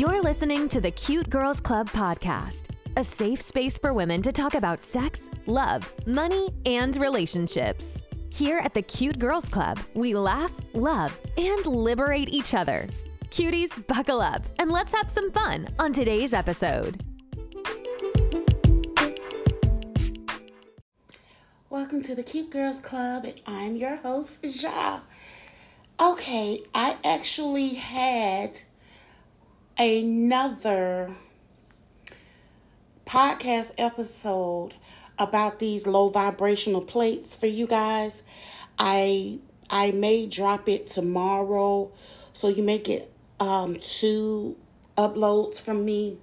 You're listening to the Cute Girls Club podcast, a safe space for women to talk about sex, love, money, and relationships. Here at the Cute Girls Club, we laugh, love, and liberate each other. Cuties, buckle up and let's have some fun on today's episode. Welcome to the Cute Girls Club, and I'm your host, Ja. Okay, I actually had another podcast episode about these low vibrational plates for you guys. I I may drop it tomorrow, so you may get um, two uploads from me,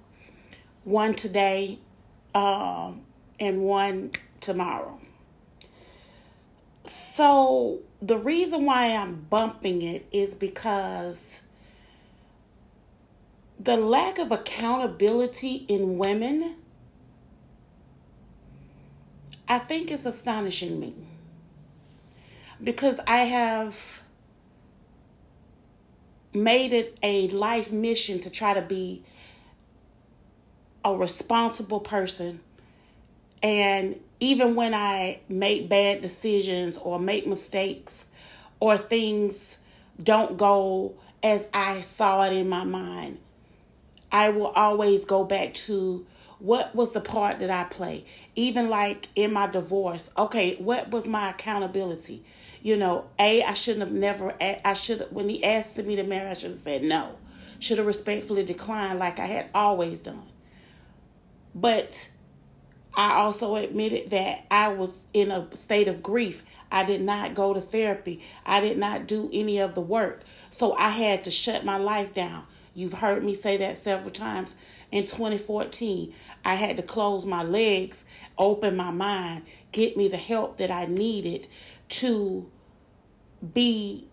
one today, um, and one tomorrow. So the reason why I'm bumping it is because the lack of accountability in women, I think is astonishing me. Because I have made it a life mission to try to be a responsible person and even when I make bad decisions or make mistakes or things don't go as I saw it in my mind, I will always go back to what was the part that I play. Even like in my divorce, okay, what was my accountability? You know, A, I shouldn't have never, I should have, when he asked me to marry, I should have said no. Should have respectfully declined like I had always done. But I also admitted that I was in a state of grief. I did not go to therapy. I did not do any of the work. So I had to shut my life down. You've heard me say that several times. In 2014, I had to close my legs, open my mind, get me the help that I needed to be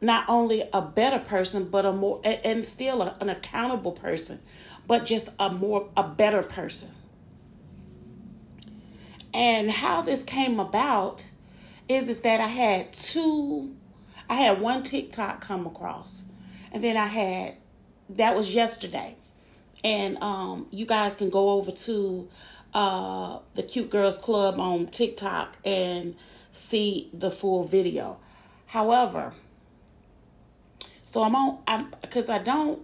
not only a better person, but a more, and still an accountable person, but just a more, a better person. And how this came about is is that I had two I had one TikTok come across. And then I had that was yesterday. And um you guys can go over to uh the Cute Girls Club on TikTok and see the full video. However, so I'm on I'm cuz I don't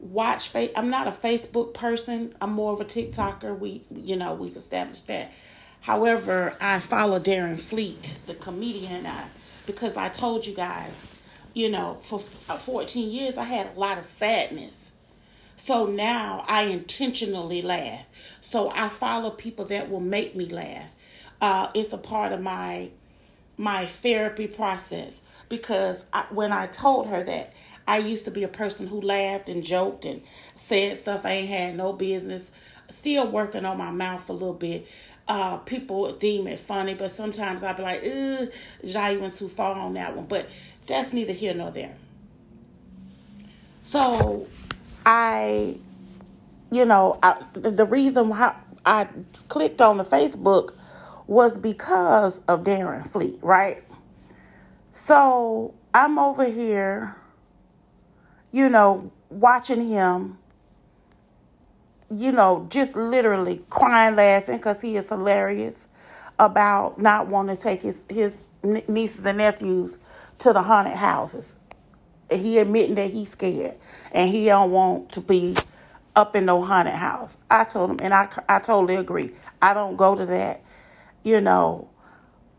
watch I'm not a Facebook person. I'm more of a TikToker. We you know, we've established that. However, I follow Darren Fleet, the comedian, I, because I told you guys, you know, for 14 years I had a lot of sadness. So now I intentionally laugh. So I follow people that will make me laugh. Uh, it's a part of my my therapy process because I, when I told her that I used to be a person who laughed and joked and said stuff I ain't had no business, still working on my mouth a little bit uh, people deem it funny, but sometimes I'd be like, ugh, Jai went too far on that one. But that's neither here nor there. So I, you know, I, the reason why I clicked on the Facebook was because of Darren Fleet, right? So I'm over here, you know, watching him you know, just literally crying, laughing because he is hilarious about not wanting to take his, his nieces and nephews to the haunted houses. And He admitting that he's scared and he don't want to be up in no haunted house. I told him, and I, I totally agree. I don't go to that. You know,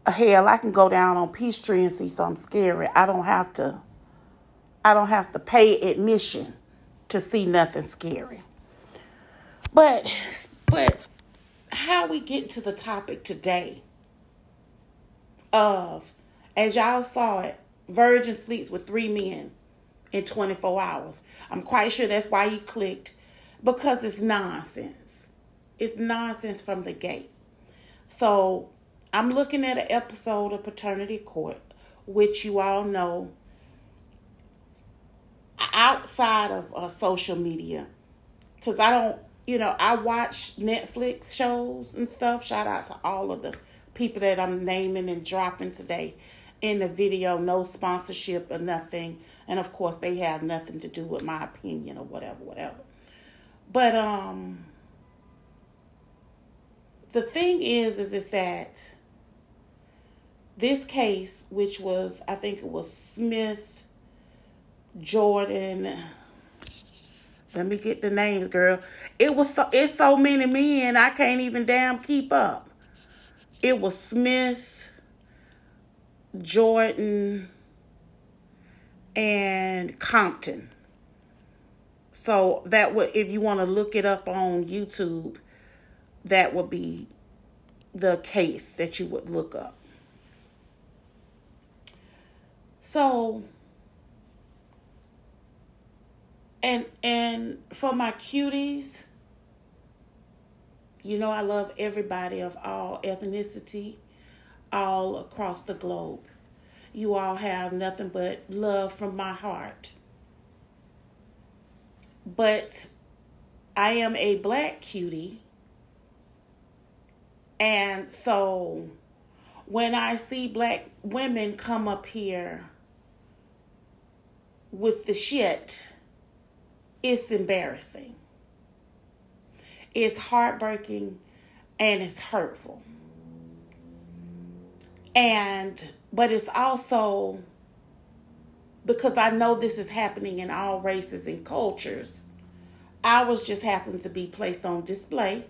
hell, I can go down on Peachtree and see something scary. I don't have to. I don't have to pay admission to see nothing scary. But but how we get to the topic today of as y'all saw it, Virgin sleeps with three men in 24 hours. I'm quite sure that's why you clicked because it's nonsense. It's nonsense from the gate. So I'm looking at an episode of Paternity Court, which you all know outside of uh, social media, because I don't you know, I watch Netflix shows and stuff. Shout out to all of the people that I'm naming and dropping today. In the video, no sponsorship or nothing. And of course, they have nothing to do with my opinion or whatever, whatever. But um the thing is is is that this case, which was I think it was Smith, Jordan. Let me get the names, girl. It was so it's so many men I can't even damn keep up. It was Smith, Jordan, and Compton. So that would if you want to look it up on YouTube, that would be the case that you would look up. So and and for my cuties, you know I love everybody of all ethnicity all across the globe. You all have nothing but love from my heart. But I am a black cutie. And so when I see black women come up here with the shit, it's embarrassing. It's heartbreaking and it's hurtful. And, but it's also because I know this is happening in all races and cultures. Ours just happens to be placed on display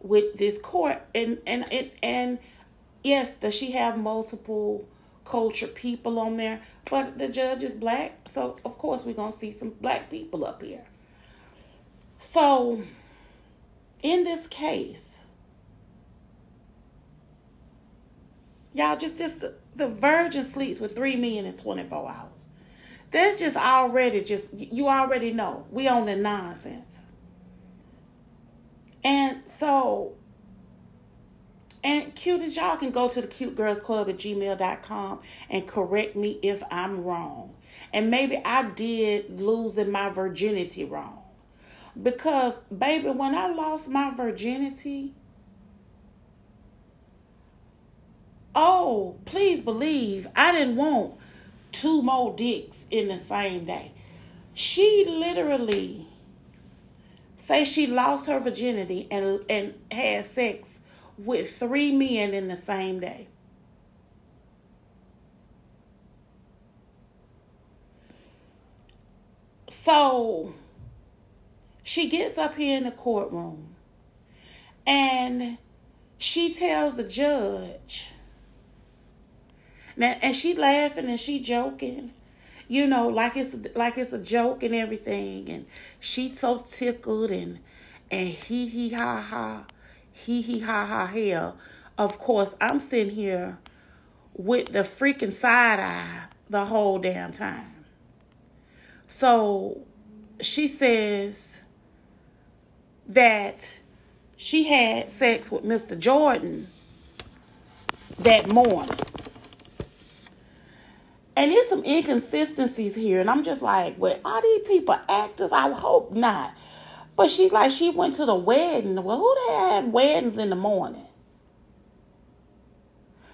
with this court and and and, and yes, does she have multiple culture people on there? But the judge is black, so of course we're gonna see some black people up here. So in this case, y'all just just the, the virgin sleeps with three men in 24 hours. That's just already just you already know. We on the nonsense. And so and cute as y'all can go to the cute girls club at gmail.com and correct me if I'm wrong. And maybe I did losing my virginity wrong. Because, baby, when I lost my virginity, oh, please believe I didn't want two more dicks in the same day. She literally say she lost her virginity and and had sex with three men in the same day. So she gets up here in the courtroom and she tells the judge, now, and she laughing and she joking, you know, like it's like it's a joke and everything, and she's so tickled and and he he ha ha he he ha ha hell. Of course, I'm sitting here with the freaking side eye the whole damn time. So she says that she had sex with Mr. Jordan that morning. And there's some inconsistencies here. And I'm just like, well, are these people actors? I hope not. But she like she went to the wedding. Well, who the hell had weddings in the morning?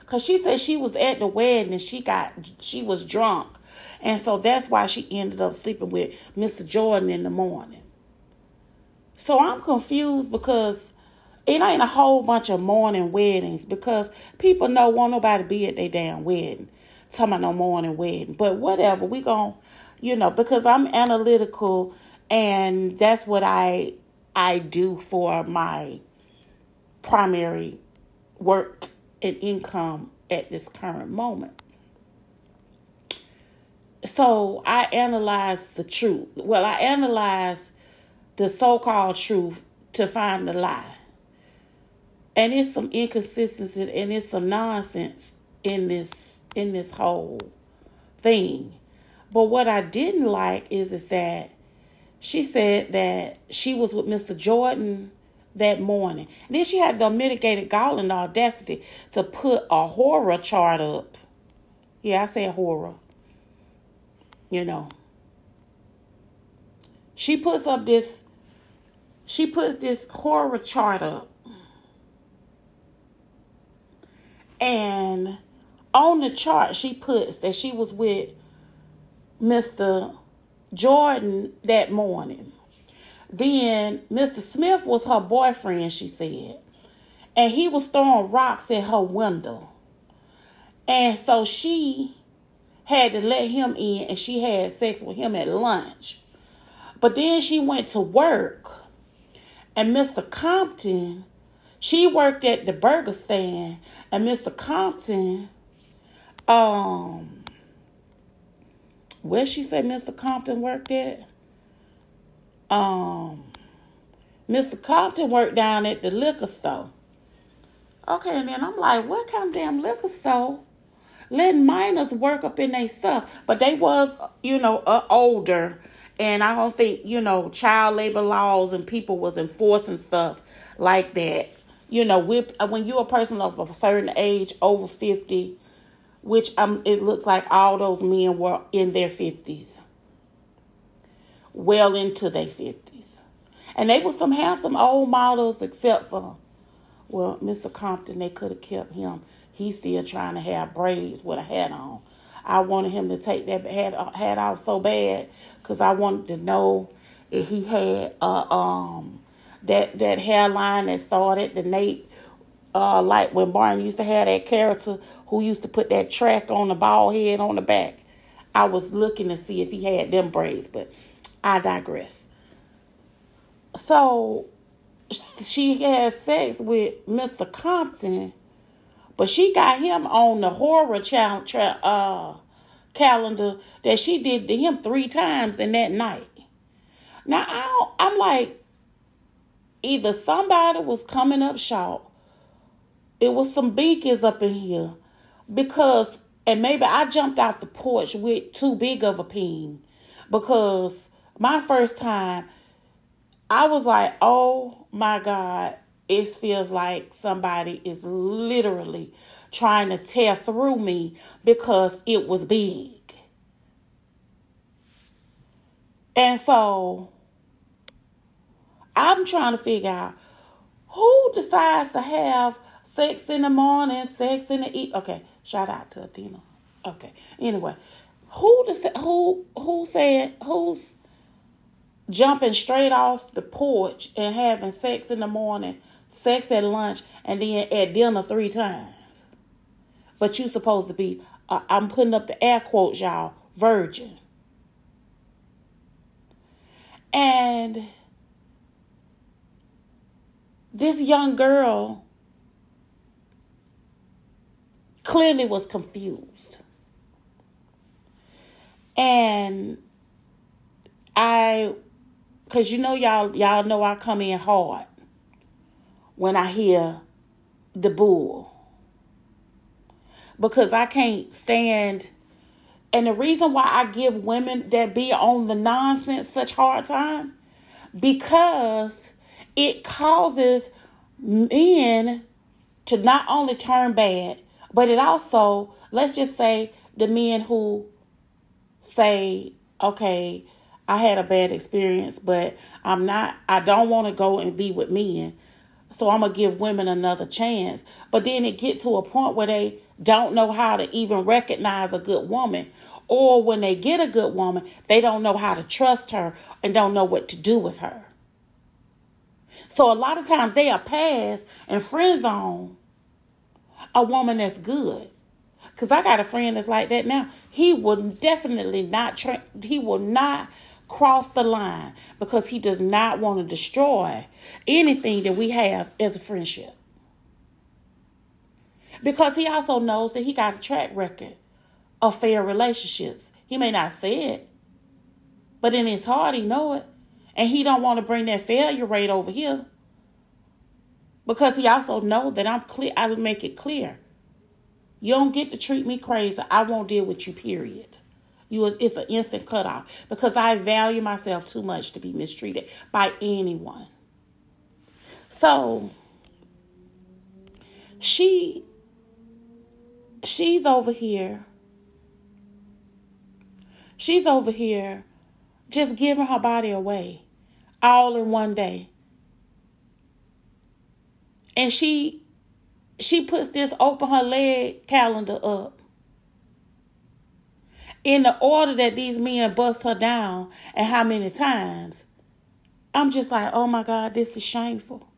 Cause she said she was at the wedding and she got she was drunk. And so that's why she ended up sleeping with Mr. Jordan in the morning. So I'm confused because it ain't a whole bunch of morning weddings because people know won't nobody be at their damn wedding. Talking about no morning wedding. But whatever, we gon' you know, because I'm analytical and that's what I I do for my primary work and income at this current moment. So I analyze the truth. Well, I analyze the so-called truth to find the lie. And it's some inconsistency and it's some nonsense in this in this whole thing. But what I didn't like is is that she said that she was with Mr. Jordan that morning. And then she had the mitigated gall and audacity to put a horror chart up. Yeah, I said horror. You know. She puts up this she puts this horror chart up. And on the chart she puts that she was with Mr. Jordan that morning. Then Mr. Smith was her boyfriend, she said. And he was throwing rocks at her window. And so she had to let him in and she had sex with him at lunch. But then she went to work. And Mr. Compton, she worked at the burger stand. And Mr. Compton, um, where she said Mr. Compton worked at? Um, Mr. Compton worked down at the liquor store. Okay, and then I'm like, what kind of damn liquor store? Letting minors work up in their stuff. But they was, you know, uh, older. And I don't think, you know, child labor laws and people was enforcing stuff like that. You know, with, when you're a person of a certain age, over 50, which um, it looks like all those men were in their 50s. Well into their 50s. And they were some handsome old models, except for well, Mr. Compton, they could have kept him. He's still trying to have braids with a hat on. I wanted him to take that hat, hat off so bad because I wanted to know if he had uh, um that that hairline that started the Nate uh like when Barney used to have that character who used to put that track on the bald head on the back. I was looking to see if he had them braids, but I digress. So she had sex with Mr. Compton, but she got him on the horror cha- tra- uh, calendar that she did to him three times in that night. Now I I'm like, either somebody was coming up short, it was some beakers up in here, because and maybe I jumped out the porch with too big of a peen, because my first time I was like, oh my God, it feels like somebody is literally trying to tear through me because it was big. And so I'm trying to figure out who decides to have sex in the morning, sex in the evening. Okay, shout out to Adina. Okay, anyway, who dec- who who said who's jumping straight off the porch and having sex in the morning, sex at lunch, and then at dinner three times. But you supposed to be, uh, I'm putting up the air quotes, y'all, virgin. And this young girl clearly was confused. And I Cause you know y'all y'all know I come in hard when I hear the bull. Because I can't stand and the reason why I give women that be on the nonsense such hard time because it causes men to not only turn bad, but it also, let's just say, the men who say, okay, I had a bad experience, but I'm not, I don't want to go and be with men. So I'm going to give women another chance. But then it get to a point where they don't know how to even recognize a good woman. Or when they get a good woman, they don't know how to trust her and don't know what to do with her. So a lot of times they are passed and friend zone a woman that's good. Cause I got a friend that's like that now. He will definitely not. Tra- he will not cross the line because he does not want to destroy anything that we have as a friendship. Because he also knows that he got a track record of fair relationships. He may not say it, but in his heart he know it. And he don't want to bring that failure rate over here. Because he also know that I'm clear I will make it clear. You don't get to treat me crazy. I won't deal with you, period. You it's an instant cutoff because I value myself too much to be mistreated by anyone. So she she's over here. She's over here just giving her body away all in one day. And she she puts this open her leg calendar up in the order that these men bust her down and how many times, I'm just like, oh my God, this is shameful.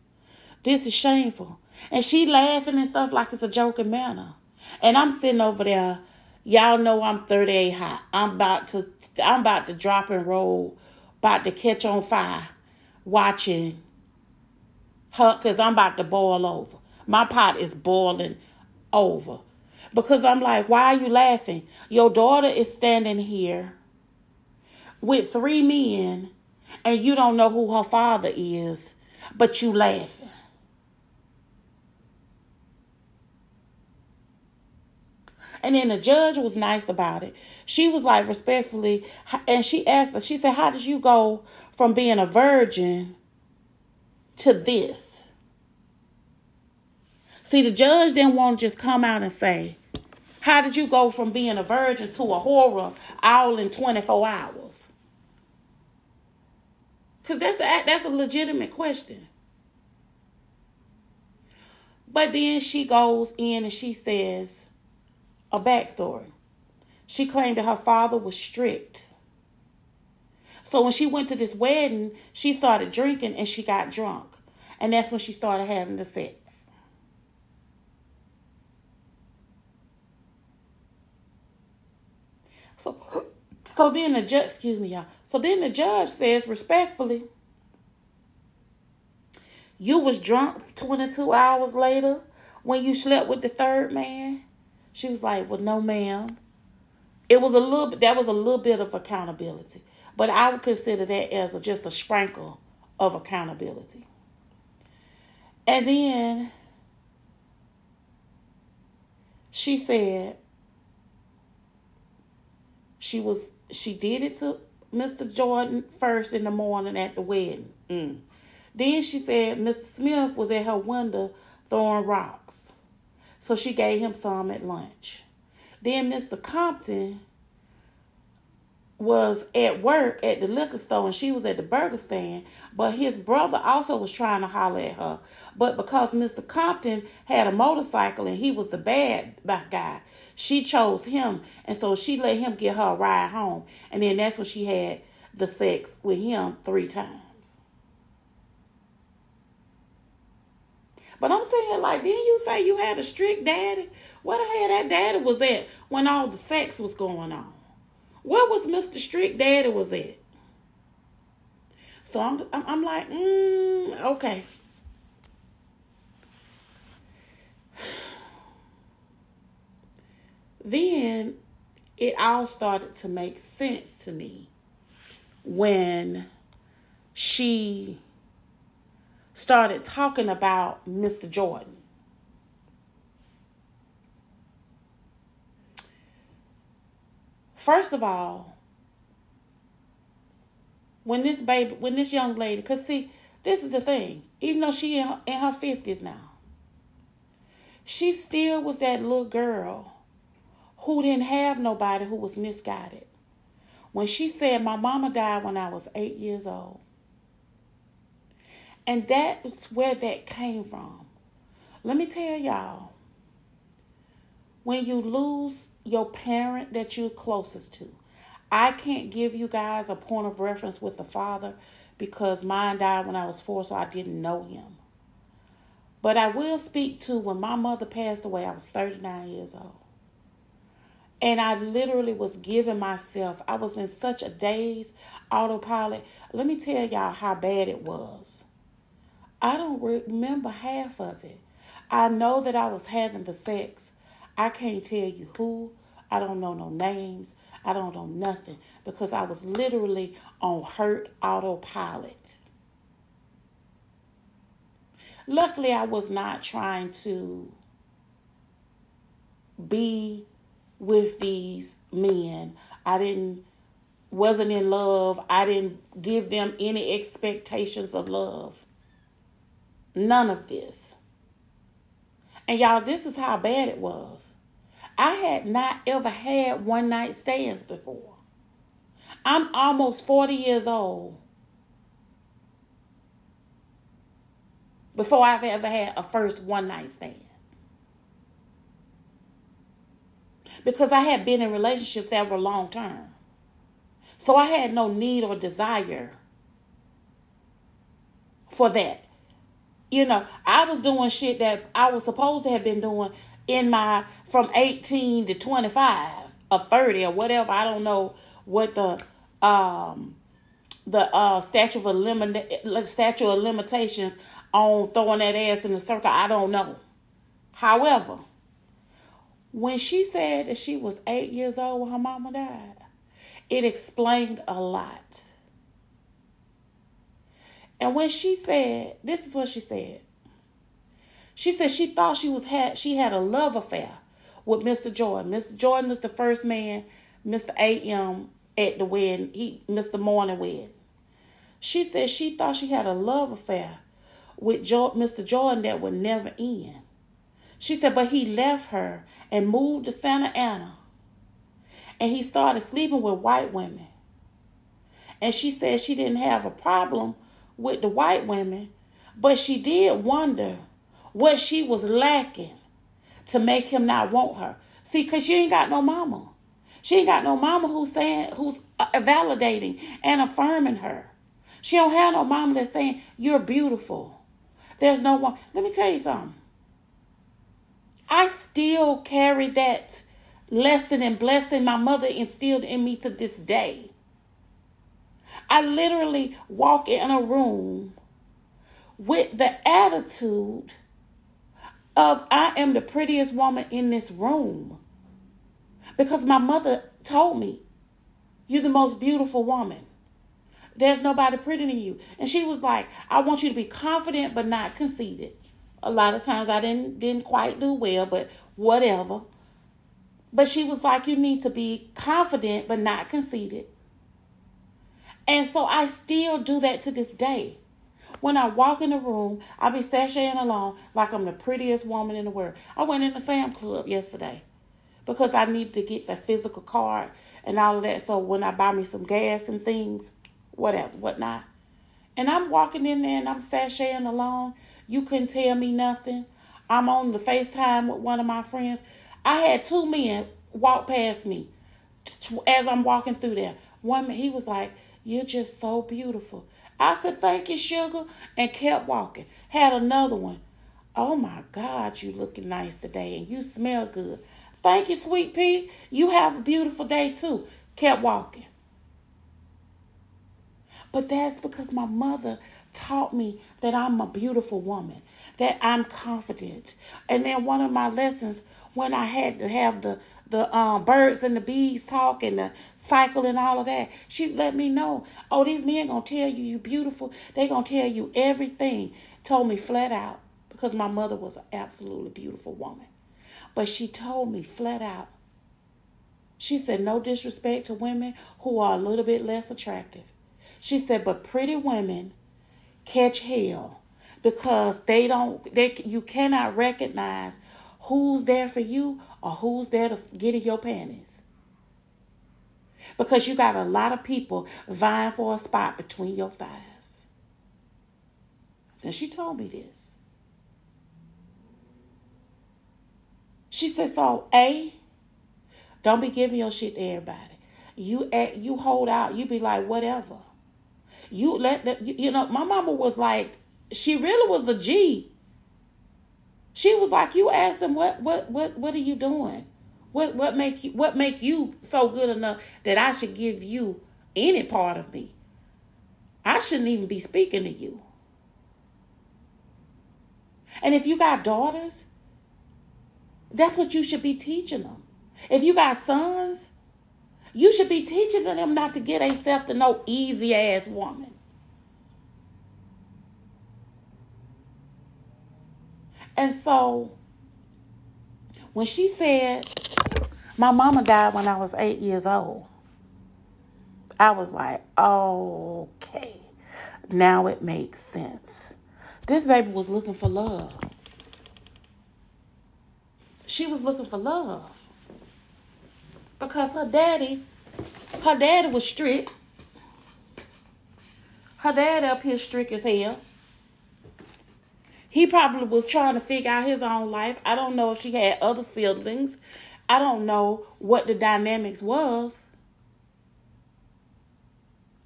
This is shameful. And she laughing and stuff like it's a joking manner. And I'm sitting over there. Y'all know I'm 38 hot. I'm about to I'm about to drop and roll, about to catch on fire, watching because I'm about to boil over. My pot is boiling over. Because I'm like, why are you laughing? Your daughter is standing here with three men and you don't know who her father is, but you laughing. And then the judge was nice about it. She was like respectfully, and she asked her, she said, How did you go from being a virgin to this? See, the judge didn't want to just come out and say, How did you go from being a virgin to a horror all in 24 hours? Because that's a, that's a legitimate question. But then she goes in and she says a backstory. She claimed that her father was strict. So when she went to this wedding, she started drinking and she got drunk. And that's when she started having the sex. So, so then the judge, excuse me, y'all. So then the judge says respectfully, you was drunk 22 hours later when you slept with the third man. She was like, well, no, ma'am. It was a little bit, that was a little bit of accountability. But I would consider that as a, just a sprinkle of accountability. And then she said, she was she did it to Mr. Jordan first in the morning at the wedding. Mm. Then she said Mr. Smith was at her window throwing rocks. So she gave him some at lunch. Then Mr. Compton was at work at the liquor store and she was at the burger stand, but his brother also was trying to holler at her. But because Mr. Compton had a motorcycle and he was the bad guy, she chose him, and so she let him get her a ride home. And then that's when she had the sex with him three times. But I'm saying, like, didn't you say you had a strict daddy? Where the hell that daddy was at when all the sex was going on? Where was Mr. Strict Daddy was at? So I'm, I'm, I'm like, mm, okay. then it all started to make sense to me when she started talking about Mr. Jordan. First of all, when this baby, when this young lady, because see, this is the thing, even though she in her, in her 50s now, she still was that little girl who didn't have nobody who was misguided. When she said, My mama died when I was eight years old. And that's where that came from. Let me tell y'all when you lose your parent that you're closest to, I can't give you guys a point of reference with the father because mine died when I was four, so I didn't know him. But I will speak to when my mother passed away, I was 39 years old. And I literally was giving myself, I was in such a daze, autopilot. Let me tell y'all how bad it was. I don't remember half of it. I know that I was having the sex. I can't tell you who. I don't know no names. I don't know nothing because I was literally on hurt autopilot. Luckily, I was not trying to be with these men. I didn't wasn't in love. I didn't give them any expectations of love. None of this. And y'all, this is how bad it was. I had not ever had one night stands before. I'm almost 40 years old. Before I've ever had a first one night stand. because I had been in relationships that were long term. So I had no need or desire for that. You know, I was doing shit that I was supposed to have been doing in my from 18 to 25 or 30 or whatever. I don't know what the um the uh statute of elimin- statute of limitations on throwing that ass in the circle. I don't know. However, when she said that she was eight years old when her mama died, it explained a lot. And when she said, this is what she said. She said she thought she was had she had a love affair with Mr. Jordan. Mr. Jordan was the first man, Mr. A.M. at the wedding, he Mr. Morning wedding. She said she thought she had a love affair with Mr. Jordan that would never end. She said, but he left her and moved to Santa Ana. And he started sleeping with white women. And she said she didn't have a problem with the white women, but she did wonder what she was lacking to make him not want her. See, because she ain't got no mama. She ain't got no mama who's saying, who's uh, validating and affirming her. She don't have no mama that's saying, you're beautiful. There's no one. Let me tell you something. I still carry that lesson and blessing my mother instilled in me to this day. I literally walk in a room with the attitude of I am the prettiest woman in this room. Because my mother told me, You're the most beautiful woman. There's nobody prettier than you. And she was like, I want you to be confident but not conceited. A lot of times I didn't didn't quite do well, but whatever. But she was like, you need to be confident but not conceited. And so I still do that to this day. When I walk in the room, I be sashaying along like I'm the prettiest woman in the world. I went in the Sam Club yesterday because I needed to get the physical card and all of that. So when I buy me some gas and things, whatever, whatnot. And I'm walking in there and I'm sashaying along. You couldn't tell me nothing. I'm on the FaceTime with one of my friends. I had two men walk past me as I'm walking through there. One, he was like, You're just so beautiful. I said, Thank you, sugar, and kept walking. Had another one. Oh my God, you looking nice today and you smell good. Thank you, sweet pea. You have a beautiful day too. Kept walking. But that's because my mother taught me that I'm a beautiful woman, that I'm confident. And then one of my lessons when I had to have the the um, birds and the bees talk and the cycle and all of that. She let me know, oh, these men gonna tell you you beautiful. They gonna tell you everything. Told me flat out because my mother was an absolutely beautiful woman, but she told me flat out. She said no disrespect to women who are a little bit less attractive. She said, but pretty women catch hell because they don't. They you cannot recognize who's there for you or who's there to get in your panties. Because you got a lot of people vying for a spot between your thighs. And she told me this. She said, so A, don't be giving your shit to everybody. You act, you hold out, you be like, whatever. You let the, you, you know, my mama was like, she really was a G. She was like, you asked him, what, what, what, what are you doing? What, what make you, what make you so good enough that I should give you any part of me? I shouldn't even be speaking to you. And if you got daughters, that's what you should be teaching them. If you got sons, you should be teaching them not to get themselves to no easy ass woman. And so when she said, My mama died when I was eight years old, I was like, Okay, now it makes sense. This baby was looking for love. She was looking for love because her daddy, her daddy was strict. Her dad up here strict as hell. He probably was trying to figure out his own life. I don't know if she had other siblings. I don't know what the dynamics was.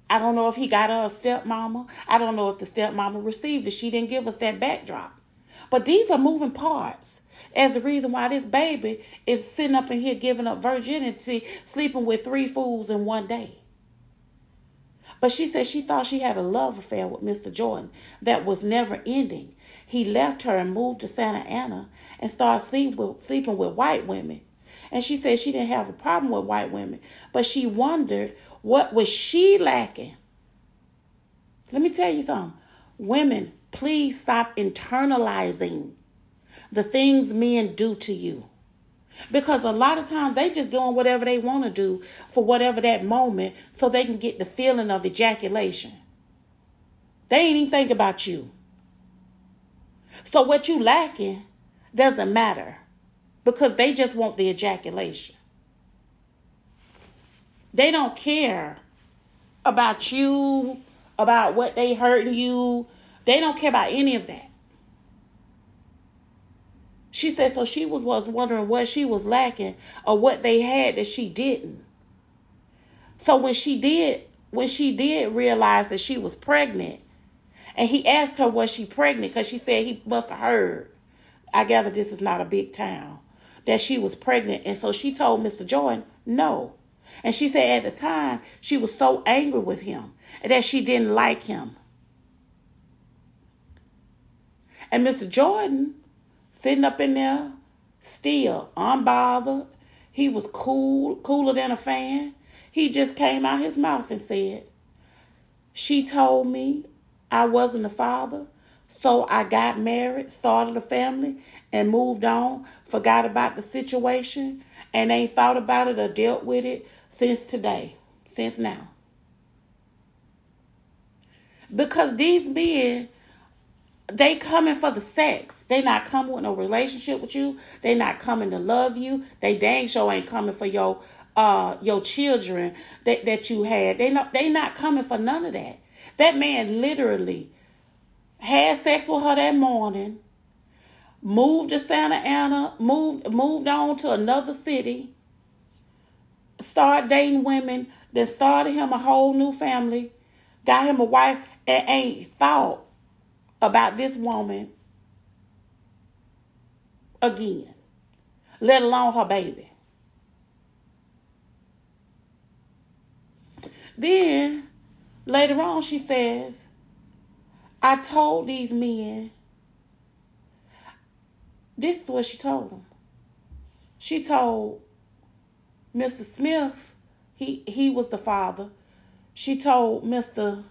I don't know if he got her a stepmama. I don't know if the stepmama received it. She didn't give us that backdrop. But these are moving parts as the reason why this baby is sitting up in here giving up virginity, sleeping with three fools in one day. But she said she thought she had a love affair with Mr. Jordan that was never ending. He left her and moved to Santa Ana and started sleep with, sleeping with white women. And she said she didn't have a problem with white women, but she wondered what was she lacking. Let me tell you something. Women, please stop internalizing the things men do to you. Because a lot of times they just doing whatever they want to do for whatever that moment so they can get the feeling of ejaculation. They ain't even think about you. So what you lacking doesn't matter because they just want the ejaculation. They don't care about you, about what they hurting you. They don't care about any of that. She said so she was, was wondering what she was lacking or what they had that she didn't. So when she did, when she did realize that she was pregnant, and he asked her was she pregnant because she said he must have heard. I gather this is not a big town that she was pregnant, and so she told Mr. Jordan no. And she said at the time she was so angry with him that she didn't like him. And Mr. Jordan sitting up in there, still unbothered. He was cool, cooler than a fan. He just came out his mouth and said, She told me I wasn't a father, so I got married, started a family, and moved on, forgot about the situation, and ain't thought about it or dealt with it since today, since now. Because these men they coming for the sex. They not coming with no relationship with you. They not coming to love you. They dang sure ain't coming for your uh your children that, that you had. They not they not coming for none of that. That man literally had sex with her that morning, moved to Santa Ana, moved moved on to another city, started dating women, then started him a whole new family, got him a wife, and ain't thought about this woman again, let alone her baby. Then later on, she says, I told these men, this is what she told them. She told Mr. Smith, he, he was the father. She told Mr.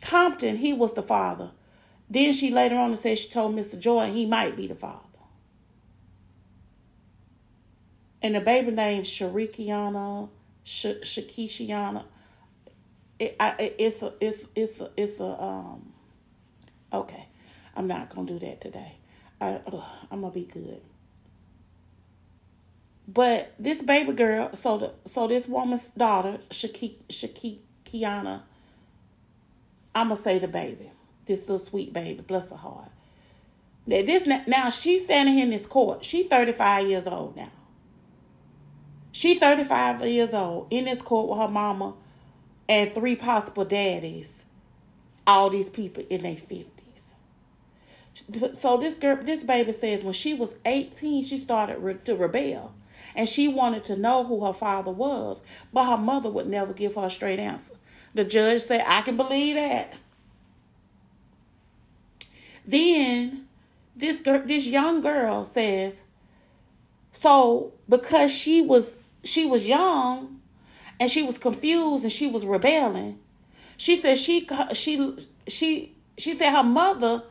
Compton, he was the father. Then she later on said she told Mr. Jordan he might be the father. And the baby named Sharikiana, Sh- Shakishiana. It, I, it, it's a, it's, it's a, it's a, um, okay. I'm not to do that today. I, ugh, I'm to be good. But this baby girl, so the, so this woman's daughter, Shaki, Shaki, Kiana, I'm to say the baby this little sweet baby, bless her heart. Now, this now she's standing here in this court. She's 35 years old now. She 35 years old in this court with her mama and three possible daddies. All these people in their 50s. So this girl, this baby says when she was 18, she started re- to rebel. And she wanted to know who her father was, but her mother would never give her a straight answer. The judge said, I can believe that. Then this girl, this young girl says, so because she was she was young and she was confused and she was rebelling, she said she she she she said her mother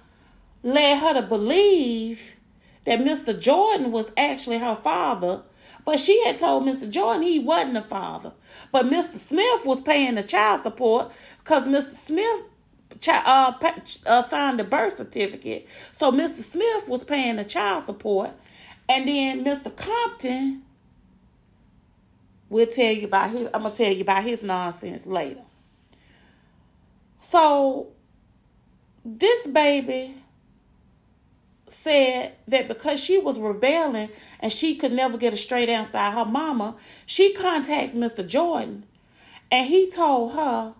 led her to believe that Mr. Jordan was actually her father, but she had told Mr. Jordan he wasn't a father. But Mr. Smith was paying the child support because Mr. Smith uh, uh, signed the birth certificate. So Mr. Smith was paying the child support. And then Mr. Compton will tell you about his, I'm to tell you about his nonsense later. So this baby said that because she was rebelling and she could never get a straight answer out her mama, she contacts Mr. Jordan and he told her,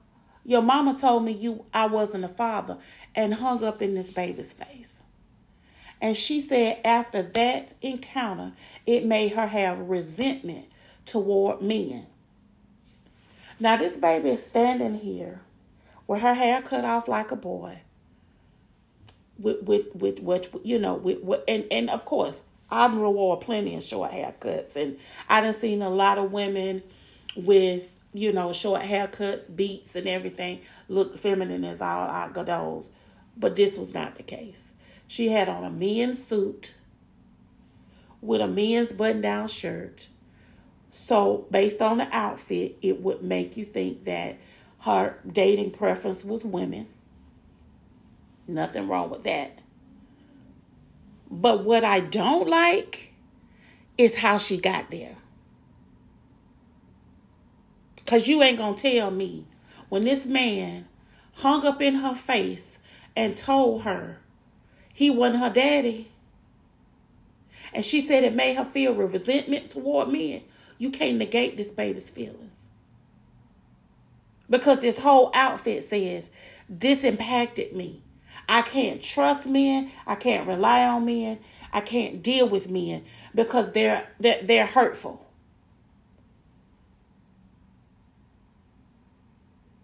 Your mama told me you I wasn't a father and hung up in this baby's face. And she said after that encounter, it made her have resentment toward men. Now, this baby is standing here with her hair cut off like a boy. With, with, with what, you know, with, with, and, and of course, I wore plenty of short haircuts. And I done seen a lot of women with, you know, short haircuts, beats, and everything look feminine as all I got those. But this was not the case. She had on a men's suit with a men's button down shirt. So, based on the outfit, it would make you think that her dating preference was women. Nothing wrong with that. But what I don't like is how she got there. Because you ain't going to tell me when this man hung up in her face and told her he wasn't her daddy. And she said it made her feel resentment toward men. You can't negate this baby's feelings. Because this whole outfit says, this impacted me. I can't trust men. I can't rely on men. I can't deal with men because they're they're, they're hurtful.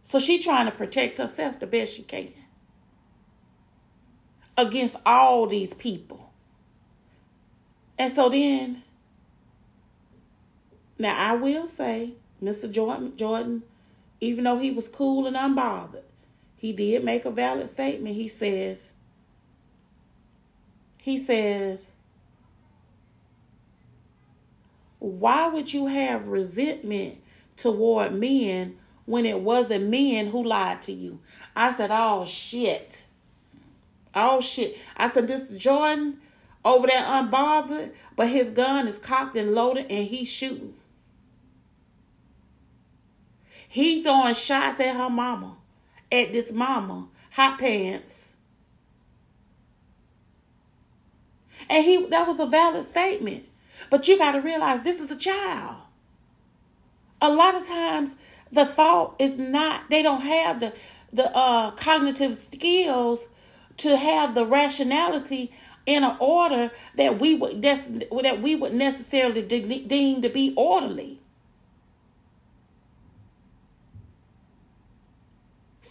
So she's trying to protect herself the best she can against all these people. And so then, now I will say, Mr. Jordan, Jordan, even though he was cool and unbothered, he did make a valid statement. He says, he says, why would you have resentment toward men when it wasn't men who lied to you? I said, oh shit. Oh shit. I said, Mr. Jordan over there unbothered, but his gun is cocked and loaded and he's shooting. He throwing shots at her mama, at this mama, hot pants. And he that was a valid statement. But you got to realize this is a child. A lot of times the thought is not they don't have the the uh, cognitive skills to have the rationality in an order that we would that we would necessarily de- deem to be orderly.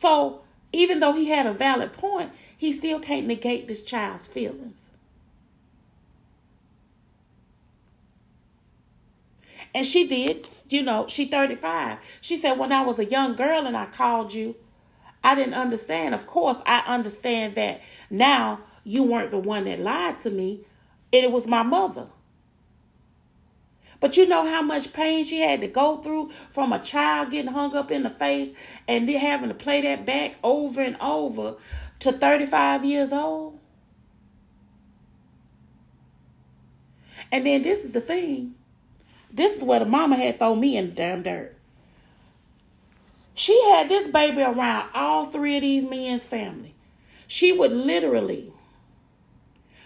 So even though he had a valid point, he still can't negate this child's feelings. And she did, you know, she 35. She said, when I was a young girl and I called you, I didn't understand. Of course, I understand that now you weren't the one that lied to me, it was my mother. But you know how much pain she had to go through from a child getting hung up in the face and then having to play that back over and over to 35 years old? And then this is the thing. This is where the mama had thrown me in the damn dirt. She had this baby around all three of these men's family. She would literally,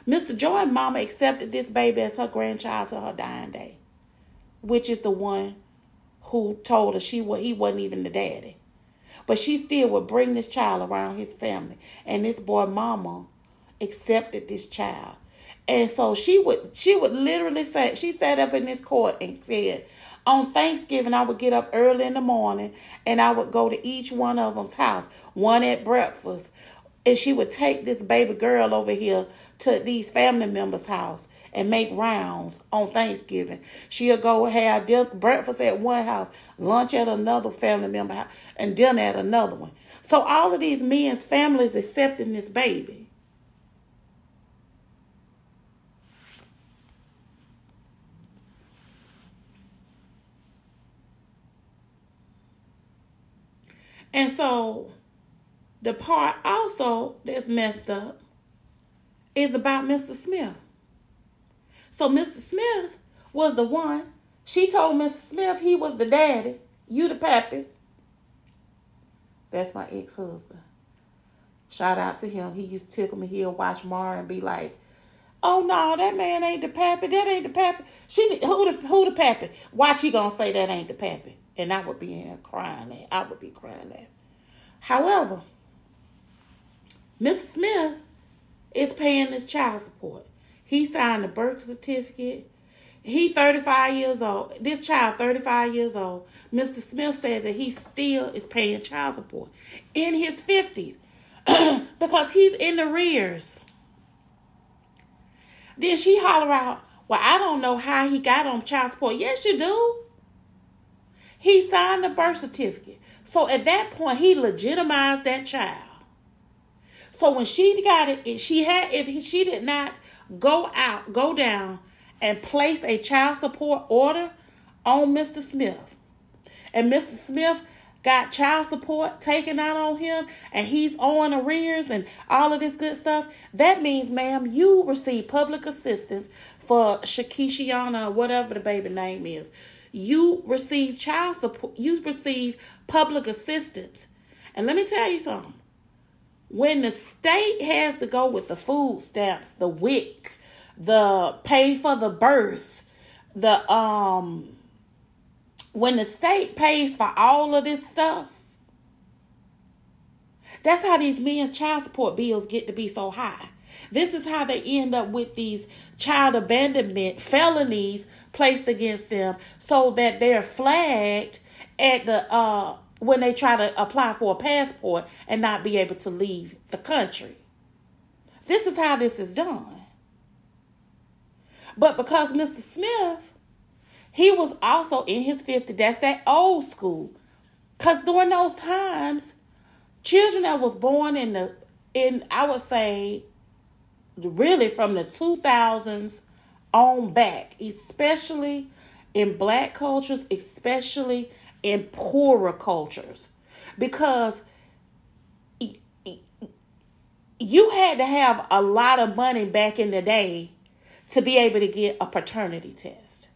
Mr. Jordan Mama accepted this baby as her grandchild to her dying day, which is the one who told her she he wasn't even the daddy. But she still would bring this child around his family. And this boy mama accepted this child. And so she would she would literally say she sat up in this court and said, on Thanksgiving, I would get up early in the morning and I would go to each one of them's house, one at breakfast. And she would take this baby girl over here to these family members' house and make rounds on Thanksgiving. She'll go have breakfast at one house, lunch at another family member house, and dinner at another one. So all of these men's families accepting this baby. And so the part also that's messed up is about Mr. Smith. So Mr. Smith was the one. She told Mr. Smith he was the daddy, you the pappy. That's my ex-husband. Shout out to him. He used to tickle me. He'll watch Mara and be like, Oh no, that man ain't the pappy. That ain't the pappy. She who the who the pappy? Why she gonna say that ain't the pappy? And I would be in there crying that. I would be crying that. However, Mr. Smith is paying his child support. He signed the birth certificate. He 35 years old. This child 35 years old. Mr. Smith said that he still is paying child support in his 50s because he's in the rears. Then she holler out, Well, I don't know how he got on child support. Yes, you do. He signed the birth certificate. So at that point, he legitimized that child. So when she got it, she had if she did not go out, go down and place a child support order on Mr. Smith. And Mr. Smith got child support taken out on him and he's on arrears and all of this good stuff, that means, ma'am, you receive public assistance for Shakishiana, whatever the baby name is. You receive child support, you receive public assistance. And let me tell you something. When the state has to go with the food stamps, the WIC, the pay for the birth, the um when the state pays for all of this stuff, that's how these men's child support bills get to be so high. This is how they end up with these child abandonment felonies placed against them so that they're flagged at the uh when they try to apply for a passport and not be able to leave the country. This is how this is done. But because Mr. Smith, he was also in his 50s, that's that old school. Because during those times, children that was born in the, in, I would say, really from the 2000s on back, especially in black cultures, especially in poorer cultures. Because you had to have a lot of money back in the day to be able to get a paternity test.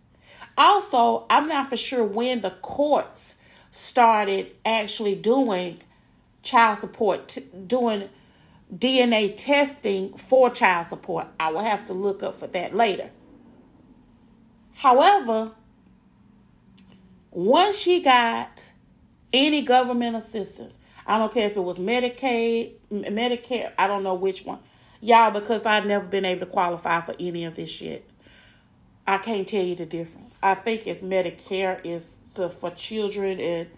Also, I'm not for sure when the courts started actually doing child support, t- doing DNA testing for child support. I will have to look up for that later. However, once she got any government assistance, I don't care if it was Medicaid, Medicare, I don't know which one. Y'all, because I've never been able to qualify for any of this shit. I can't tell you the difference. I think it's Medicare is the, for children and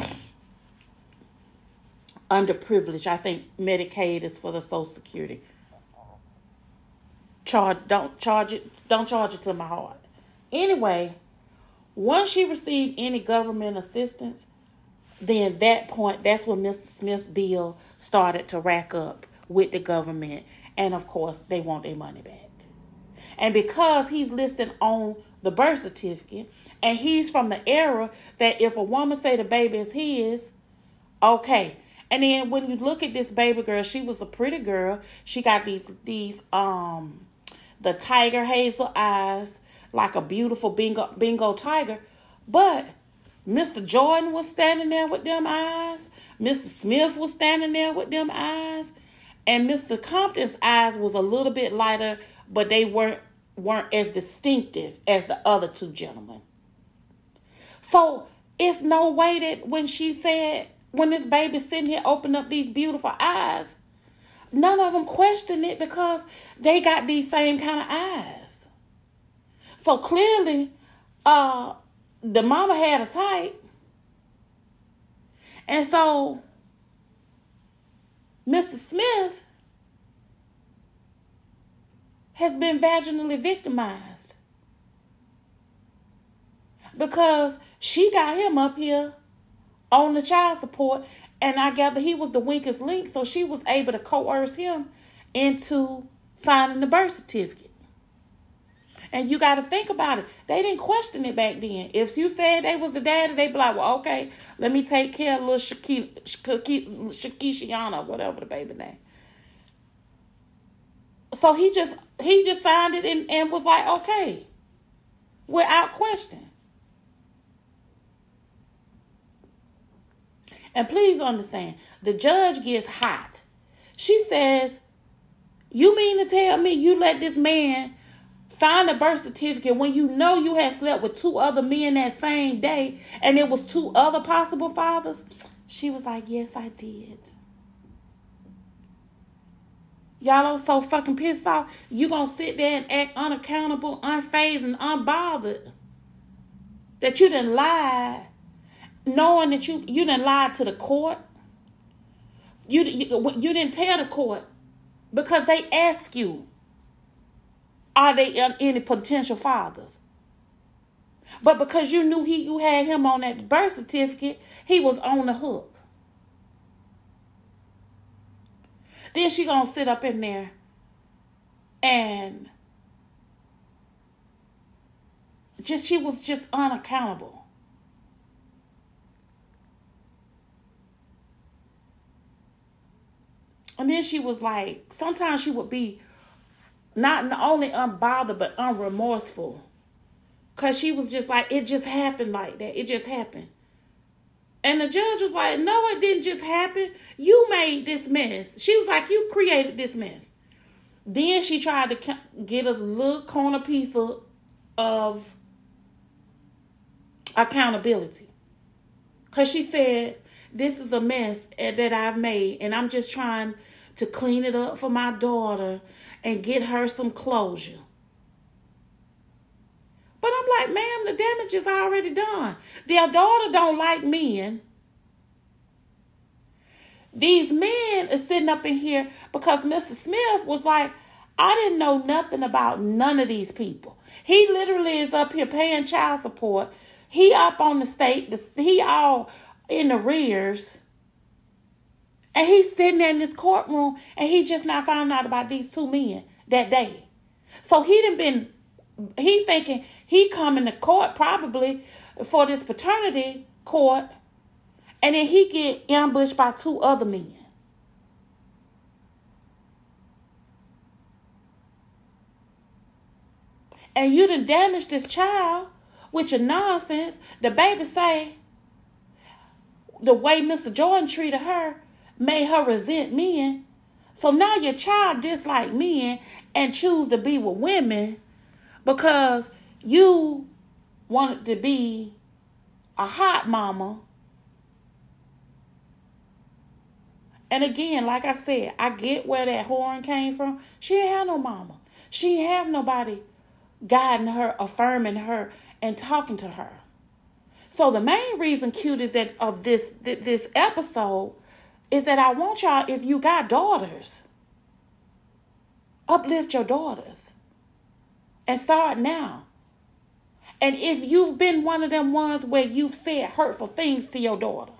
underprivileged. I think Medicaid is for the Social Security. Charge don't charge it don't charge it to my heart. Anyway, once she received any government assistance, then that point that's when Mr. Smith's bill started to rack up with the government and of course, they want their money back. And because he's listed on the birth certificate, and he's from the era that if a woman say the baby is his, okay. And then when you look at this baby girl, she was a pretty girl. She got these these um the tiger hazel eyes, like a beautiful Bengal Bengal tiger. But Mr. Jordan was standing there with them eyes. Mr. Smith was standing there with them eyes. And Mr. Compton's eyes was a little bit lighter, but they weren't weren't as distinctive as the other two gentlemen. So it's no way that when she said, when this baby sitting here opened up these beautiful eyes, none of them questioned it because they got these same kind of eyes. So clearly, uh, the mama had a type. And so Mr. Smith has been vaginally victimized because she got him up here on the child support, and I gather he was the weakest link, so she was able to coerce him into signing the birth certificate. And you got to think about it. They didn't question it back then. If you said they was the daddy, they'd be like, well, okay, let me take care of little Shakishiana, whatever the baby name. So he just he just signed it and, and was like, okay, without question. And please understand, the judge gets hot. She says, You mean to tell me you let this man sign the birth certificate when you know you had slept with two other men that same day and it was two other possible fathers? She was like, Yes, I did. Y'all are so fucking pissed off. You gonna sit there and act unaccountable, unfazed, and unbothered. That you didn't lie, knowing that you you didn't lie to the court. You, you you didn't tell the court because they ask you, are they any potential fathers? But because you knew he you had him on that birth certificate, he was on the hook. Then she gonna sit up in there and just she was just unaccountable. And then she was like, sometimes she would be not only unbothered but unremorseful. Cause she was just like, it just happened like that. It just happened. And the judge was like, No, it didn't just happen. You made this mess. She was like, You created this mess. Then she tried to get a little corner piece of, of accountability. Because she said, This is a mess eh, that I've made, and I'm just trying to clean it up for my daughter and get her some closure. But I'm like, ma'am, the damage is already done. Their daughter don't like men. These men are sitting up in here because Mr. Smith was like, I didn't know nothing about none of these people. He literally is up here paying child support. He up on the state. He all in the rears. And he's sitting there in this courtroom and he just not found out about these two men that day. So he done been, he thinking he coming to court probably for this paternity court, and then he get ambushed by two other men. And you done damaged this child with your nonsense. The baby say the way Mr. Jordan treated her made her resent men. So now your child dislike men and choose to be with women because you wanted to be a hot mama. And again, like I said, I get where that horn came from. She didn't have no mama. She didn't have nobody guiding her, affirming her, and talking to her. So the main reason, cute, is that of this this episode is that I want y'all, if you got daughters, uplift your daughters and start now. And if you've been one of them ones where you've said hurtful things to your daughter,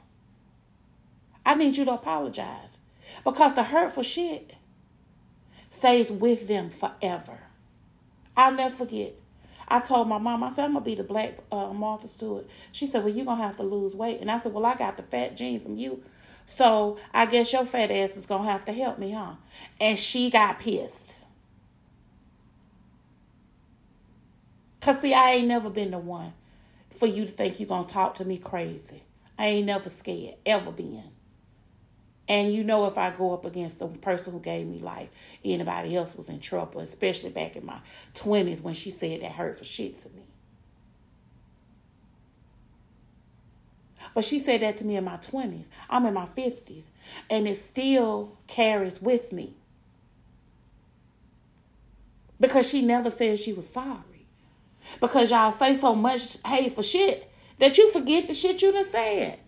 I need you to apologize because the hurtful shit stays with them forever. I'll never forget. I told my mom, I said, I'm going to be the black uh, Martha Stewart. She said, Well, you're going to have to lose weight. And I said, Well, I got the fat gene from you. So I guess your fat ass is going to have to help me, huh? And she got pissed. Cause see, I ain't never been the one for you to think you're gonna talk to me crazy. I ain't never scared, ever been. And you know if I go up against the person who gave me life, anybody else was in trouble, especially back in my twenties when she said that hurtful shit to me. But she said that to me in my 20s. I'm in my 50s. And it still carries with me. Because she never said she was sorry because y'all say so much hateful shit that you forget the shit you done said.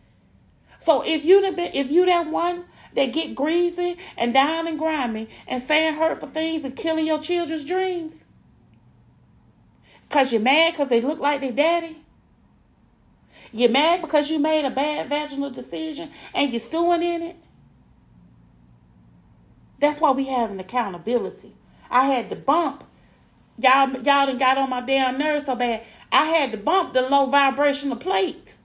So if you done been, if you that one that get greasy and down and grimy and saying hurtful things and killing your children's dreams, cause you're mad because they look like their daddy. You're mad because you made a bad vaginal decision and you're stewing in it. That's why we have an accountability. I had to bump Y'all, y'all done got on my damn nerves so bad. I had to bump the low vibrational plate.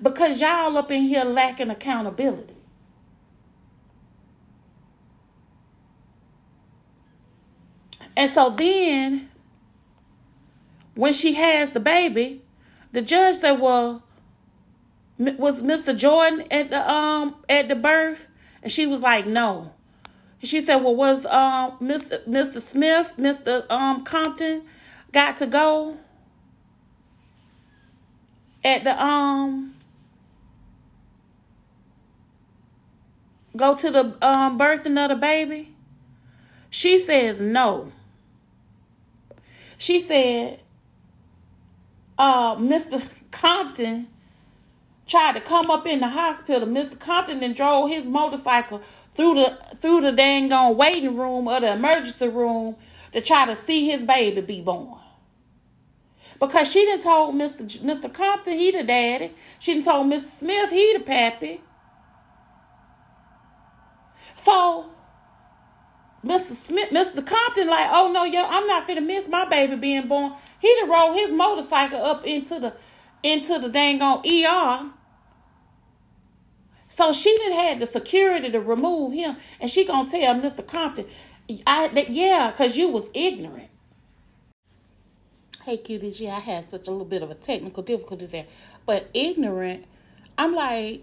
Because y'all up in here lacking accountability. And so then, when she has the baby, the judge said, "Well, was Mr. Jordan at the um at the birth?" And she was like, "No." She said, "Well, was um Mr. Mr. Smith, Mr. um Compton, got to go at the um go to the um birthing of the baby?" She says no. She said, uh, Mr. Compton tried to come up in the hospital. Mr. Compton then drove his motorcycle through the through the dang on waiting room or the emergency room to try to see his baby be born. Because she didn't told Mr. Mr. Compton he the daddy. She didn't told Mr. Smith he the pappy. So Mr. Smith, Mr. Compton, like, oh no, yo, I'm not gonna miss my baby being born. He would roll his motorcycle up into the into the dang on ER. So she didn't had the security to remove him, and she gonna tell Mr. Compton, I that, yeah, cause you was ignorant. Hey cuties, yeah, I had such a little bit of a technical difficulties there, but ignorant. I'm like,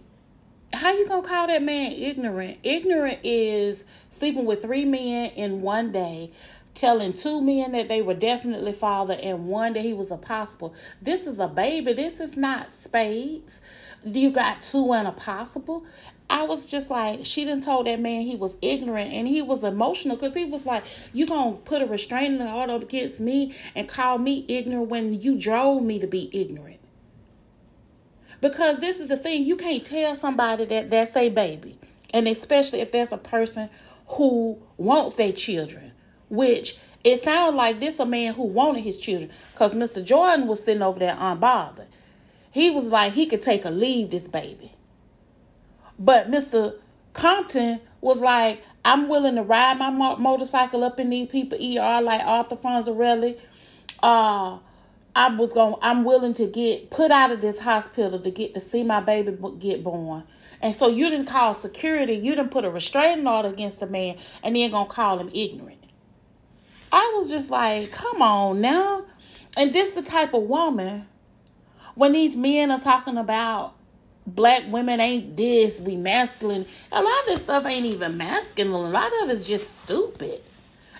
how you gonna call that man ignorant? Ignorant is sleeping with three men in one day, telling two men that they were definitely father and one that he was apostle. This is a baby. This is not spades. You got two and a possible. I was just like, she didn't told that man he was ignorant and he was emotional because he was like, you gonna put a restraining order against me and call me ignorant when you drove me to be ignorant. Because this is the thing, you can't tell somebody that that's a baby. And especially if that's a person who wants their children, which it sounds like this a man who wanted his children. Because Mr. Jordan was sitting over there unbothered. He was like he could take or leave this baby. But Mr. Compton was like, I'm willing to ride my mo- motorcycle up in these people ER like Arthur Fonzarelli. Uh, I was going I'm willing to get put out of this hospital to get to see my baby get born. And so you didn't call security, you didn't put a restraining order against the man and then to call him ignorant. I was just like, come on now. And this the type of woman when these men are talking about black women ain't this, we masculine. A lot of this stuff ain't even masculine. A lot of it's just stupid.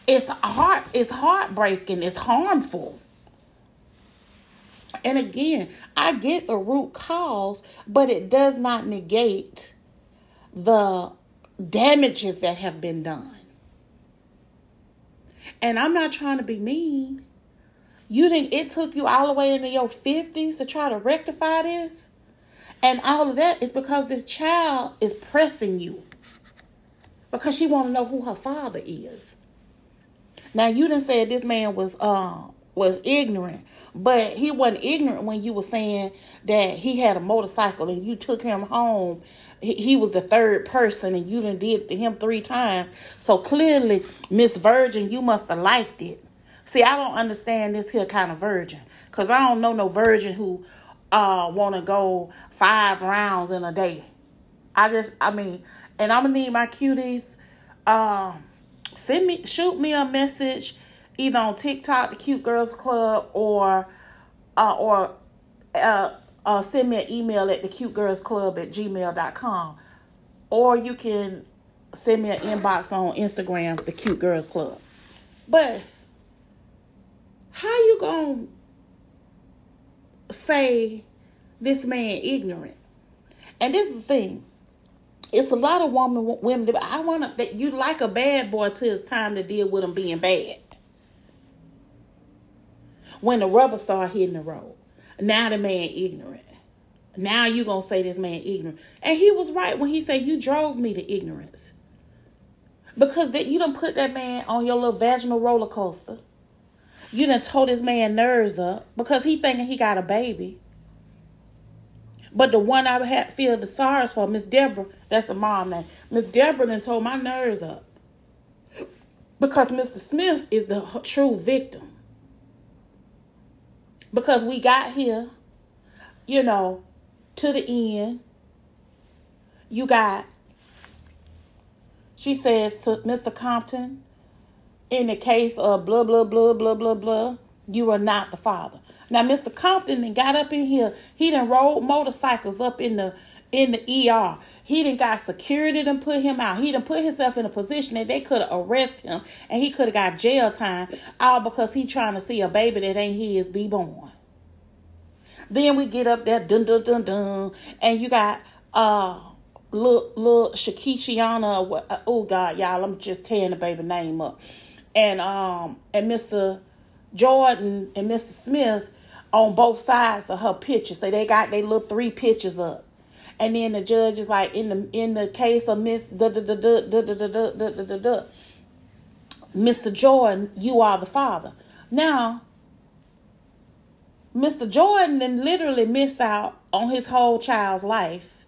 It's heart it's heartbreaking, it's harmful. And again, I get the root cause, but it does not negate the damages that have been done. And I'm not trying to be mean. You think it took you all the way into your 50s to try to rectify this? And all of that is because this child is pressing you. Because she want to know who her father is. Now you didn't say this man was uh was ignorant. But he wasn't ignorant when you were saying that he had a motorcycle and you took him home. He, was the third person and you done did it to him three times. So clearly, Miss Virgin, you must have liked it. See, I don't understand this here kind of virgin. Because I don't know no virgin who uh want to go five rounds in a day. I just, I mean, and I'm to need my cuties. Um, send me, shoot me a message either on TikTok, the Cute Girls Club, or uh, or uh, uh, send me an email at the Cute Girls Club at gmail.com. Or you can send me an inbox on Instagram, the Cute Girls Club. But how you gonna say this man ignorant? And this is the thing. It's a lot of woman women. I want that you like a bad boy till it's time to deal with him being bad when the rubber start hitting the road. Now the man ignorant. Now you gonna say this man ignorant. And he was right when he said you drove me to ignorance. Because that you don't put that man on your little vaginal roller coaster. You done told this man nerves up because he thinking he got a baby. But the one I had feel the sorrows for, Miss Deborah, that's the mom name. Miss Deborah done told my nerves up. Because Mr. Smith is the true victim because we got here, you know, to the end. You got, she says to Mr. Compton, in the case of blah, blah, blah, blah, blah, blah, you are not the father. Now, Mr. Compton then got up in here. He done rode motorcycles up in the in the ER. He didn't got security to put him out. He didn't put himself in a position that they could have arrested him and he could have got jail time all because he trying to see a baby that ain't his be born. Then we get up there, dun dun dun dun, and you got uh little little Shakishiana. Uh, oh God, y'all, I'm just tearing the baby name up, and um and Mr. Jordan and Mr. Smith on both sides of her pictures. So they got they little three pictures up. And then the judge is like in the in the case of Miss da da da da da da da da da da da Mr. Jordan, you are the father. Now, Mr. Jordan then literally missed out on his whole child's life.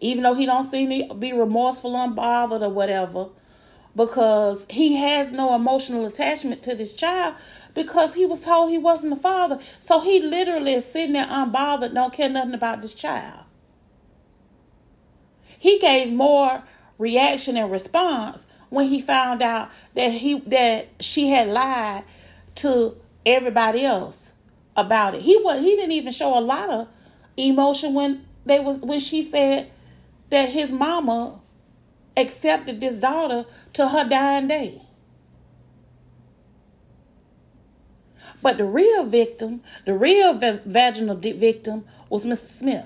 Even though he don't seem to be remorseful, unbothered, or whatever, because he has no emotional attachment to this child because he was told he wasn't the father. So he literally is sitting there unbothered, don't care nothing about this child. He gave more reaction and response when he found out that he that she had lied to everybody else about it. He was he didn't even show a lot of emotion when they was when she said that his mama accepted this daughter to her dying day. But the real victim, the real va- vaginal victim was Mr. Smith.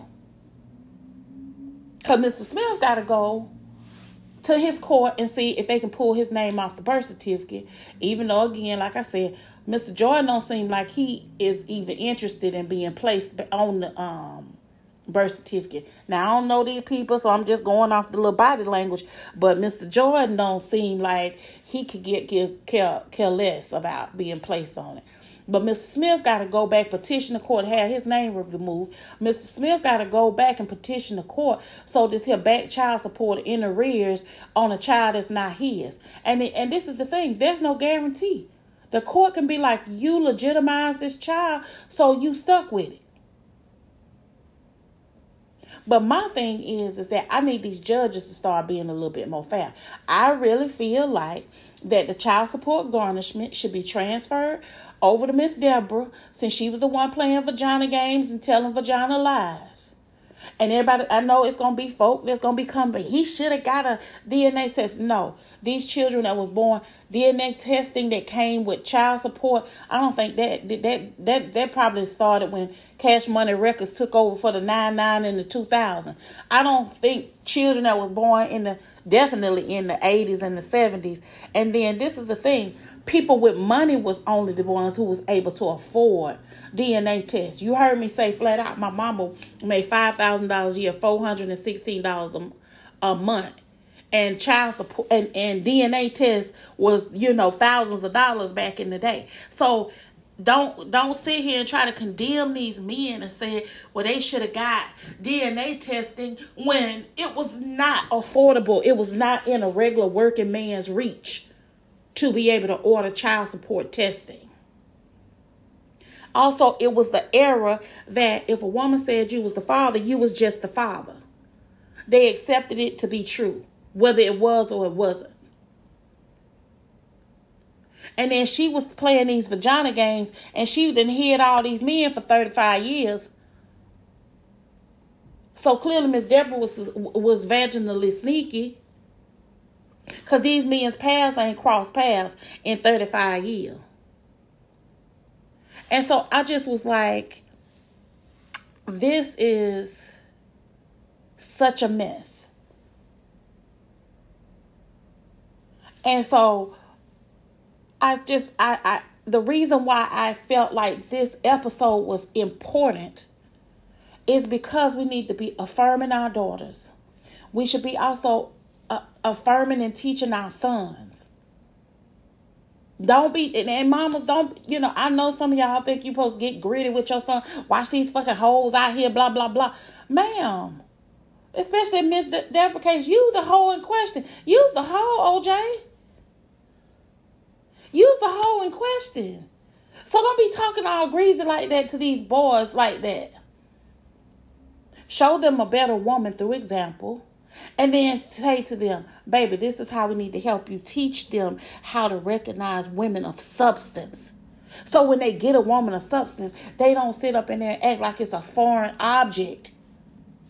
Because Mr. Smith got to go to his court and see if they can pull his name off the birth certificate. Even though, again, like I said, Mr. Jordan don't seem like he is even interested in being placed on the um, birth certificate. Now I don't know these people, so I'm just going off the little body language. But Mr. Jordan don't seem like he could get, get care, care less about being placed on it. But Mr. Smith got to go back, petition the court, have his name removed. Mr. Smith got to go back and petition the court so this here back child support in arrears on a child that's not his. And and this is the thing, there's no guarantee. The court can be like, you legitimize this child, so you stuck with it. But my thing is, is that I need these judges to start being a little bit more fair. I really feel like that the child support garnishment should be transferred over to Miss Deborah since she was the one playing vagina games and telling vagina lies. And everybody, I know it's gonna be folk that's gonna be coming. He should have got a DNA test. No, these children that was born DNA testing that came with child support. I don't think that that that that probably started when Cash Money Records took over for the nine nine in the two thousand. I don't think children that was born in the definitely in the eighties and the seventies. And then this is the thing people with money was only the ones who was able to afford DNA tests. You heard me say flat out, my mama made five thousand dollars a year, four hundred and sixteen dollars a month, and child support and, and DNA tests was you know thousands of dollars back in the day. So don't don't sit here and try to condemn these men and say well they should have got DNA testing when it was not affordable. It was not in a regular working man's reach to be able to order child support testing. Also, it was the era that if a woman said you was the father, you was just the father. They accepted it to be true, whether it was or it wasn't. And then she was playing these vagina games and she didn't hit all these men for 35 years. So clearly Miss Deborah was was vaginally sneaky. Because these men's paths ain't crossed paths in 35 years. And so I just was like, this is such a mess. And so I just I, I the reason why I felt like this episode was important is because we need to be affirming our daughters. We should be also affirming and teaching our sons. Don't be and mamas don't you know I know some of y'all think you supposed to get gritty with your son. Watch these fucking hoes out here, blah blah blah, ma'am. Especially Miss Deborah case, use the hoe in question. Use the hoe, OJ. Use the hoe in question. So don't be talking all greasy like that to these boys like that. Show them a better woman through example. And then say to them, baby, this is how we need to help you. Teach them how to recognize women of substance. So when they get a woman of substance, they don't sit up in there and act like it's a foreign object.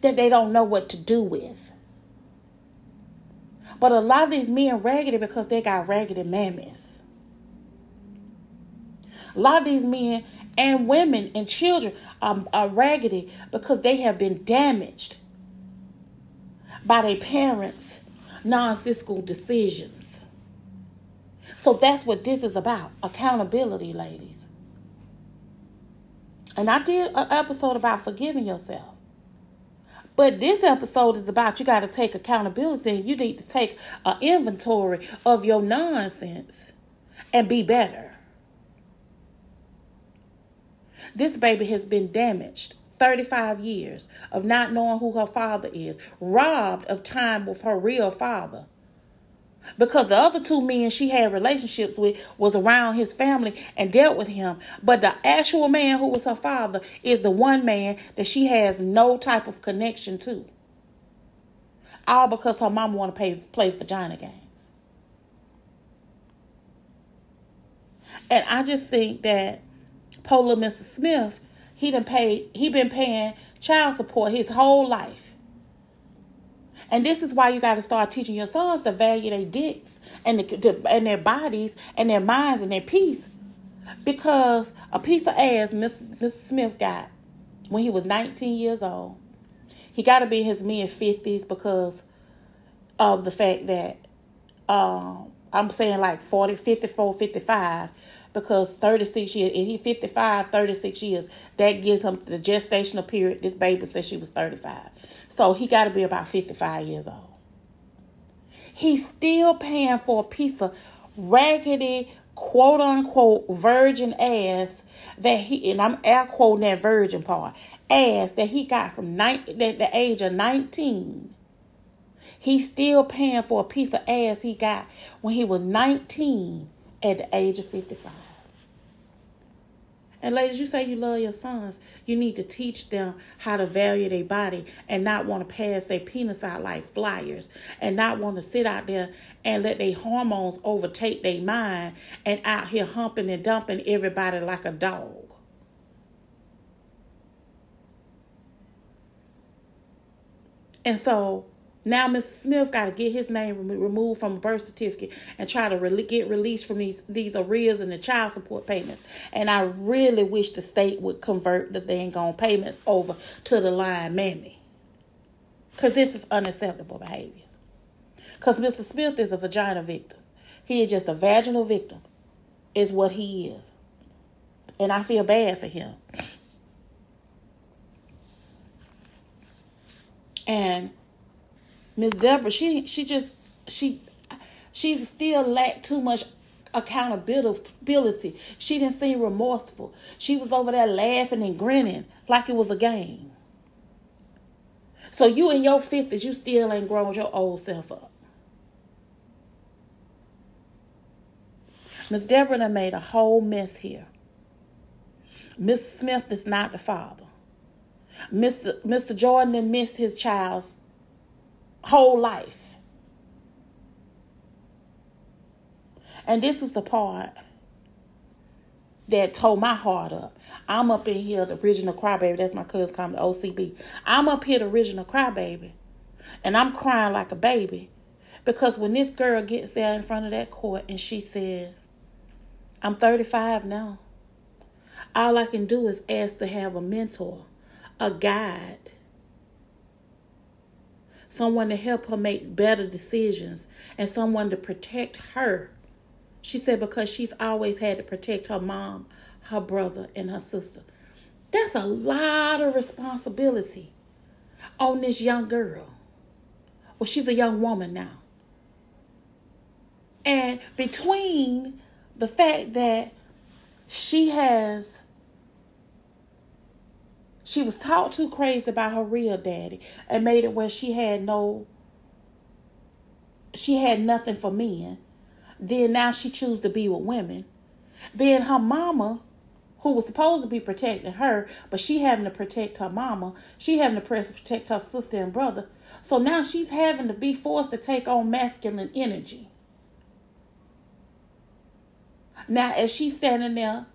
that they don't know what to do with. But a lot of these men raggedy because they got raggedy mammies. A lot of these men and women and children are, are raggedy because they have been damaged by their parents' nonsensical decisions. So that's what this is about accountability, ladies. And I did an episode about forgiving yourself. But this episode is about you got to take accountability and you need to take an inventory of your nonsense and be better. This baby has been damaged 35 years of not knowing who her father is, robbed of time with her real father. Because the other two men she had relationships with was around his family and dealt with him. But the actual man who was her father is the one man that she has no type of connection to. All because her mom want to pay, play vagina games. And I just think that Polar Mr. Smith, he done paid, he been paying child support his whole life. And this is why you got to start teaching your sons to value their dicks and, the, to, and their bodies and their minds and their peace. Because a piece of ass Mr. Smith got when he was 19 years old, he got to be in his mid 50s because of the fact that uh, I'm saying like 40, 54, 55 because 36 years, if he 55, 36 years, that gives him the gestational period. This baby said she was 35. So he got to be about 55 years old. He's still paying for a piece of raggedy, quote unquote, virgin ass that he, and I'm air quoting that virgin part, ass that he got from ni- at the age of 19. He's still paying for a piece of ass he got when he was 19 at the age of 55. And ladies, you say you love your sons. You need to teach them how to value their body and not want to pass their penis out like flyers and not want to sit out there and let their hormones overtake their mind and out here humping and dumping everybody like a dog. And so now, Mr. Smith got to get his name removed from a birth certificate and try to re- get released from these these arrears and the child support payments. And I really wish the state would convert the dang on payments over to the line mammy, because this is unacceptable behavior. Because Mr. Smith is a vagina victim. He is just a vaginal victim, is what he is. And I feel bad for him. And Miss Deborah, she she just she she still lacked too much accountability. She didn't seem remorseful. She was over there laughing and grinning like it was a game. So you in your fifties, you still ain't grown your old self up. Miss Deborah done made a whole mess here. Miss Smith is not the father. Mr. Mr. Jordan missed his child's whole life. And this was the part that tore my heart up. I'm up in here, the original crybaby. That's my cousin called the OCB. I'm up here, the original crybaby. And I'm crying like a baby. Because when this girl gets there in front of that court and she says, I'm 35 now. All I can do is ask to have a mentor, a guide, someone to help her make better decisions, and someone to protect her. She said because she's always had to protect her mom, her brother, and her sister. That's a lot of responsibility on this young girl. Well, she's a young woman now. And between the fact that she has she was taught too crazy about her real daddy and made it where she had no she had nothing for men. Then now she choose to be with women. Then her mama, who was supposed to be protecting her, but she having to protect her mama, she having to press protect her sister and brother. So now she's having to be forced to take on masculine energy. Now, as she's standing there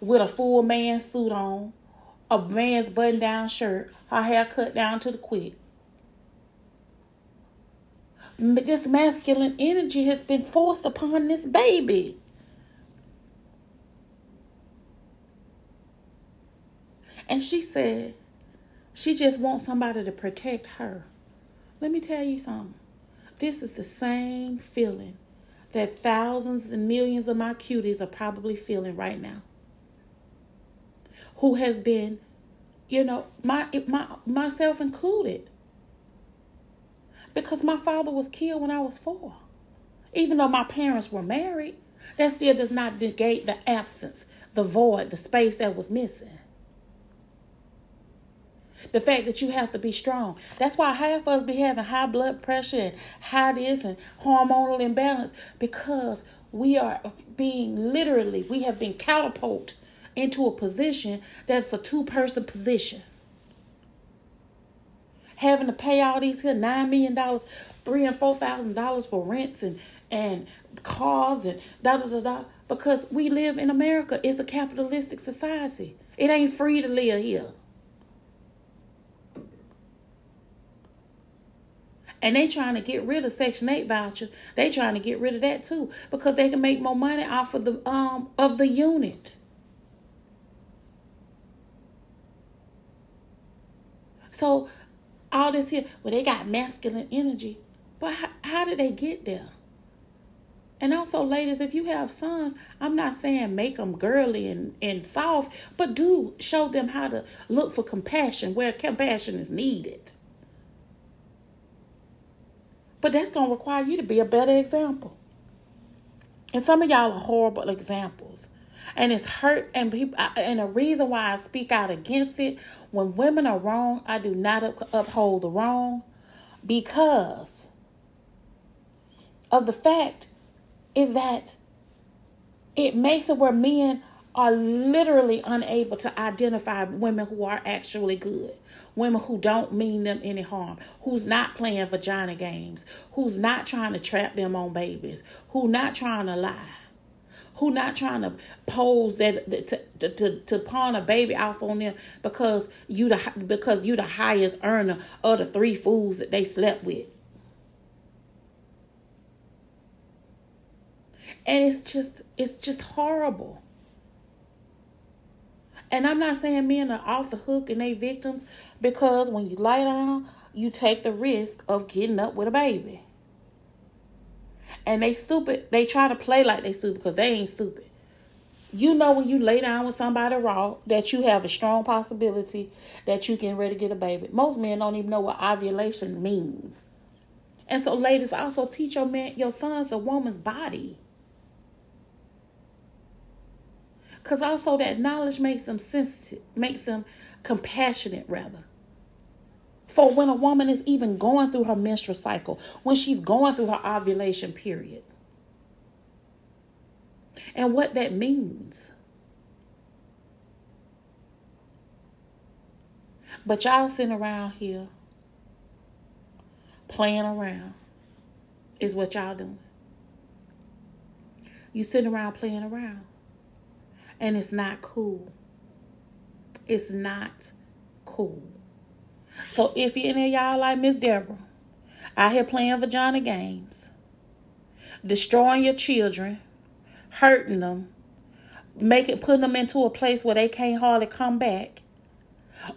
with a full man suit on, a man's button down shirt, her hair cut down to the quick. This masculine energy has been forced upon this baby. And she said, she just wants somebody to protect her. Let me tell you something. This is the same feeling that thousands and millions of my cuties are probably feeling right now. Who has been, you know, my, my myself included. Because my father was killed when I was four. Even though my parents were married, that still does not negate the absence, the void, the space that was missing. The fact that you have to be strong. That's why half of us be having high blood pressure and high this and hormonal imbalance because we are being literally, we have been catapulted into a position that's a two person position. Having to pay all these here nine million dollars, three and four thousand dollars for rents and and cars and da da da da because we live in America. It's a capitalistic society. It ain't free to live here. And they trying to get rid of Section 8 voucher. They trying to get rid of that too because they can make more money off of the um of the unit. So all this here, well, they got masculine energy. But how, how did they get there? And also, ladies, if you have sons, I'm not saying make them girly and, and soft, but do show them how to look for compassion where compassion is needed. But that's going to require you to be a better example. And some of y'all are horrible examples. And it's hurt, and people, and the reason why I speak out against it when women are wrong, I do not uphold the wrong because of the fact is that it makes it where men are literally unable to identify women who are actually good, women who don't mean them any harm, who's not playing vagina games, who's not trying to trap them on babies, who not trying to lie, who not trying to pose that to, to, to pawn a baby off on them because you the because you the highest earner of the three fools that they slept with. And it's just it's just horrible. And I'm not saying men are off the hook and they victims because when you lie down, you take the risk of getting up with a baby. And they stupid. They try to play like they stupid because they ain't stupid. You know when you lay down with somebody raw that you have a strong possibility that you can ready to get a baby. Most men don't even know what ovulation means. And so ladies also teach your man your sons the woman's body. Because also that knowledge makes them sensitive, makes them compassionate, rather. For when a woman is even going through her menstrual cycle, when she's going through her ovulation period, and what that means. But y'all sitting around here playing around is what y'all doing. You sitting around playing around. And it's not cool. It's not cool. So if any of y'all like Miss Deborah, out here playing vagina games, destroying your children, hurting them, making putting them into a place where they can't hardly come back,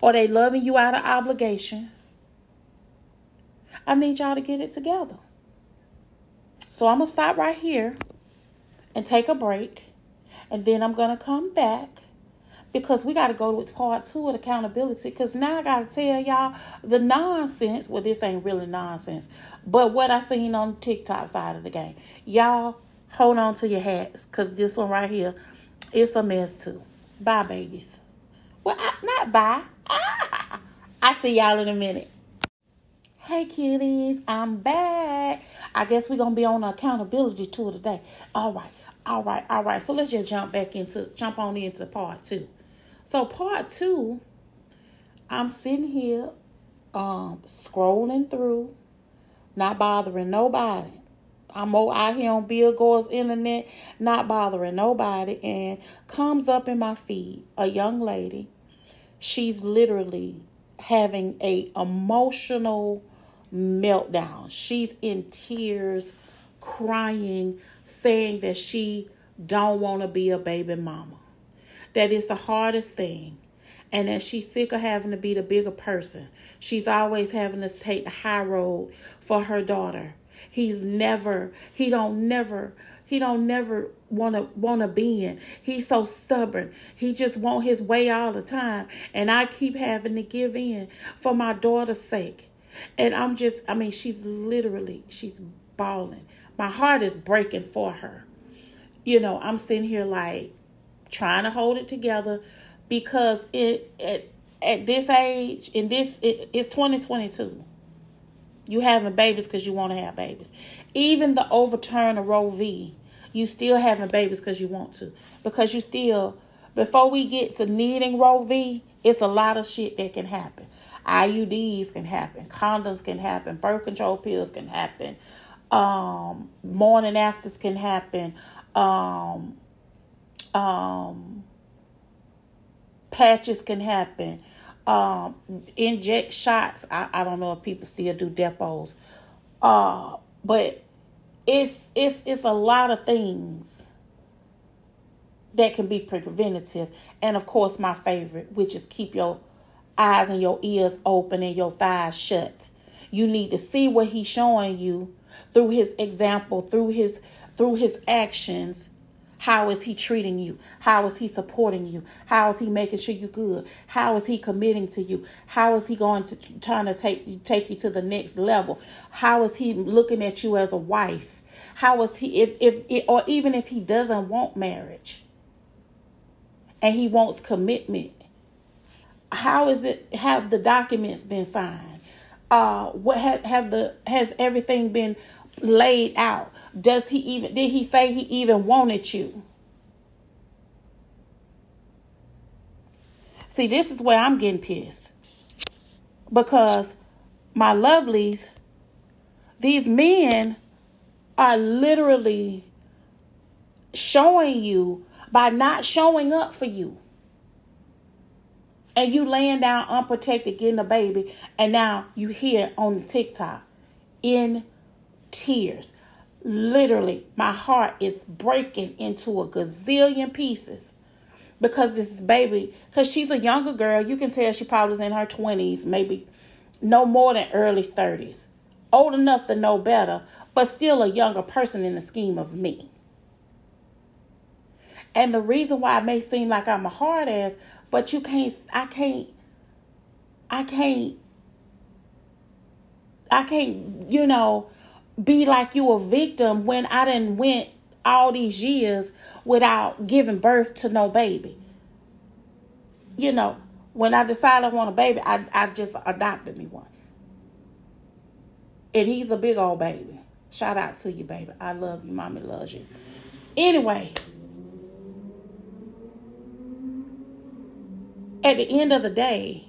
or they loving you out of obligation. I need y'all to get it together. So I'm gonna stop right here and take a break. And then I'm to come back because we got to go with part two of accountability. Because now I got to tell y'all the nonsense. Well, this ain't really nonsense, but what I seen on the TikTok side of the game. Y'all hold on to your hats because this one right here, it's a mess too. Bye, babies. Well, I, not bye. Ah, I see y'all in a minute. Hey, cuties, I'm back. I guess we're to be on accountability tour today. All right. All right, all right. So let's just jump back into jump on into part two. So part two, I'm sitting here um scrolling through, not bothering nobody. I'm all out here on Bill Gore's internet, not bothering nobody, and comes up in my feed a young lady she's literally having a emotional meltdown. She's in tears, crying, saying that she don't want to be a baby mama. That is the hardest thing. And that she's sick of having to be the bigger person. She's always having to take the high road for her daughter. He's never, he don't never, he don't never want to be in. He's so stubborn. He just want his way all the time. And I keep having to give in for my daughter's sake. And I'm just, I mean, she's literally, she's bawling. My heart is breaking for her. You know, I'm sitting here like trying to hold it together because it at, at this age, in this, it, it's 2022. You having babies because you want to have babies. Even the overturn of Roe v. You still having babies because you want to. Because you still, before we get to needing Roe v, it's a lot of shit that can happen. IUDs can happen, condoms can happen, birth control pills can happen, um, morning afters can happen, um, um, patches can happen, um, inject shots. I, I don't know if people still do Depos, uh, but it's it's it's a lot of things that can be preventative, and of course, my favorite, which is keep your eyes and your ears open and your thighs shut. You need to see what he's showing you through his example, through his through his actions. How is he treating you? How is he supporting you? How is he making sure you're good? How is he committing to you? How is he going to trying to take take you to the next level? How is he looking at you as a wife? How is he if if or even if he doesn't want marriage and he wants commitment how is it have the documents been signed uh what have, have the has everything been laid out does he even did he say he even wanted you? See this is where i'm getting pissed. Because my lovelies these men are literally showing you by not showing up for you. And you laying down unprotected getting a baby. And now you hear on the tiktok in tears literally my heart is breaking into a gazillion pieces. Because this baby because she's a younger girl. You can tell she probably is in her 20s maybe no more than early 30s old enough to know better but still a younger person in the scheme of me. And the reason why it may seem like i'm a hard ass but you can't, I can't, I can't, I can't, you know, be like you a victim when I didn't went all these years without giving birth to no baby. You know, when I decided I want a baby, I, I just adopted me one. And he's a big old baby. Shout out to you, baby. I love you. Mommy loves you. Anyway, at the end of the day,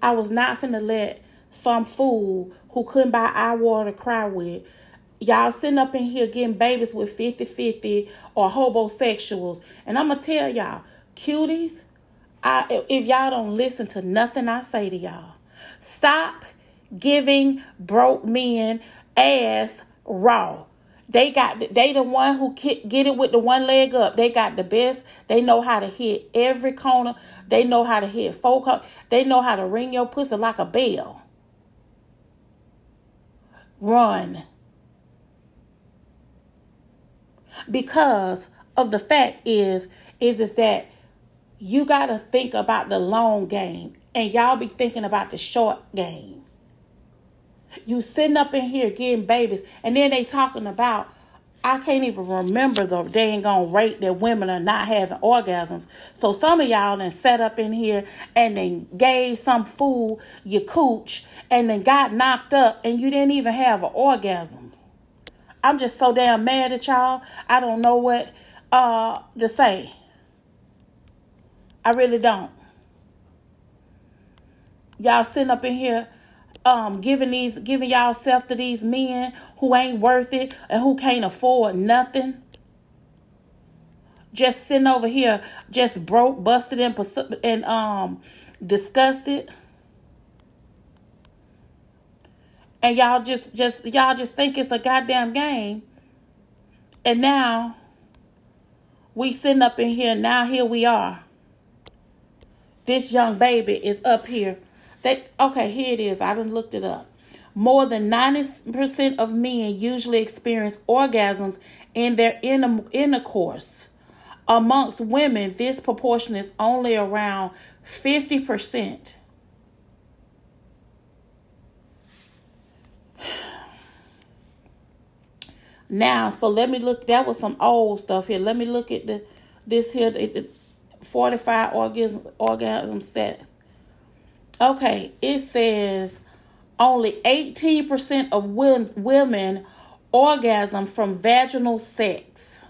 I was not finna let some fool who couldn't buy eye water cry with. Y'all sitting up in here getting babies with 50 50 or homosexuals. And I'm going to tell y'all, cuties, I, if y'all don't listen to nothing I say to y'all, stop giving broke men ass raw. They got they the one who get it with the one leg up. They got the best. They know how to hit every corner. They know how to hit folk. They know how to ring your pussy like a bell. Run. Because of the fact is is is that you got to think about the long game and y'all be thinking about the short game. You sitting up in here getting babies, and then they talking about I can't even remember the dang on rate that women are not having orgasms. So some of y'all then sat up in here and then gave some fool your cooch and then got knocked up and you didn't even have an orgasm. I'm just so damn mad at y'all. I don't know what uh to say. I really don't. Y'all sitting up in here um giving these giving y'all self to these men who ain't worth it and who can't afford nothing just sitting over here, just broke, busted, and and um disgusted. And y'all just just y'all just think it's a goddamn game. And now we sitting up in here. Now here we are. This young baby is up here. They okay, here it is. I done looked it up. More than 90% of men usually experience orgasms in their intercourse. Amongst women, this proportion is only around 50%. Now, so let me look. That was some old stuff here. Let me look at the this here. The, 45 orgasm orgasm status. Okay, it says only 18% of women orgasm from vaginal sex.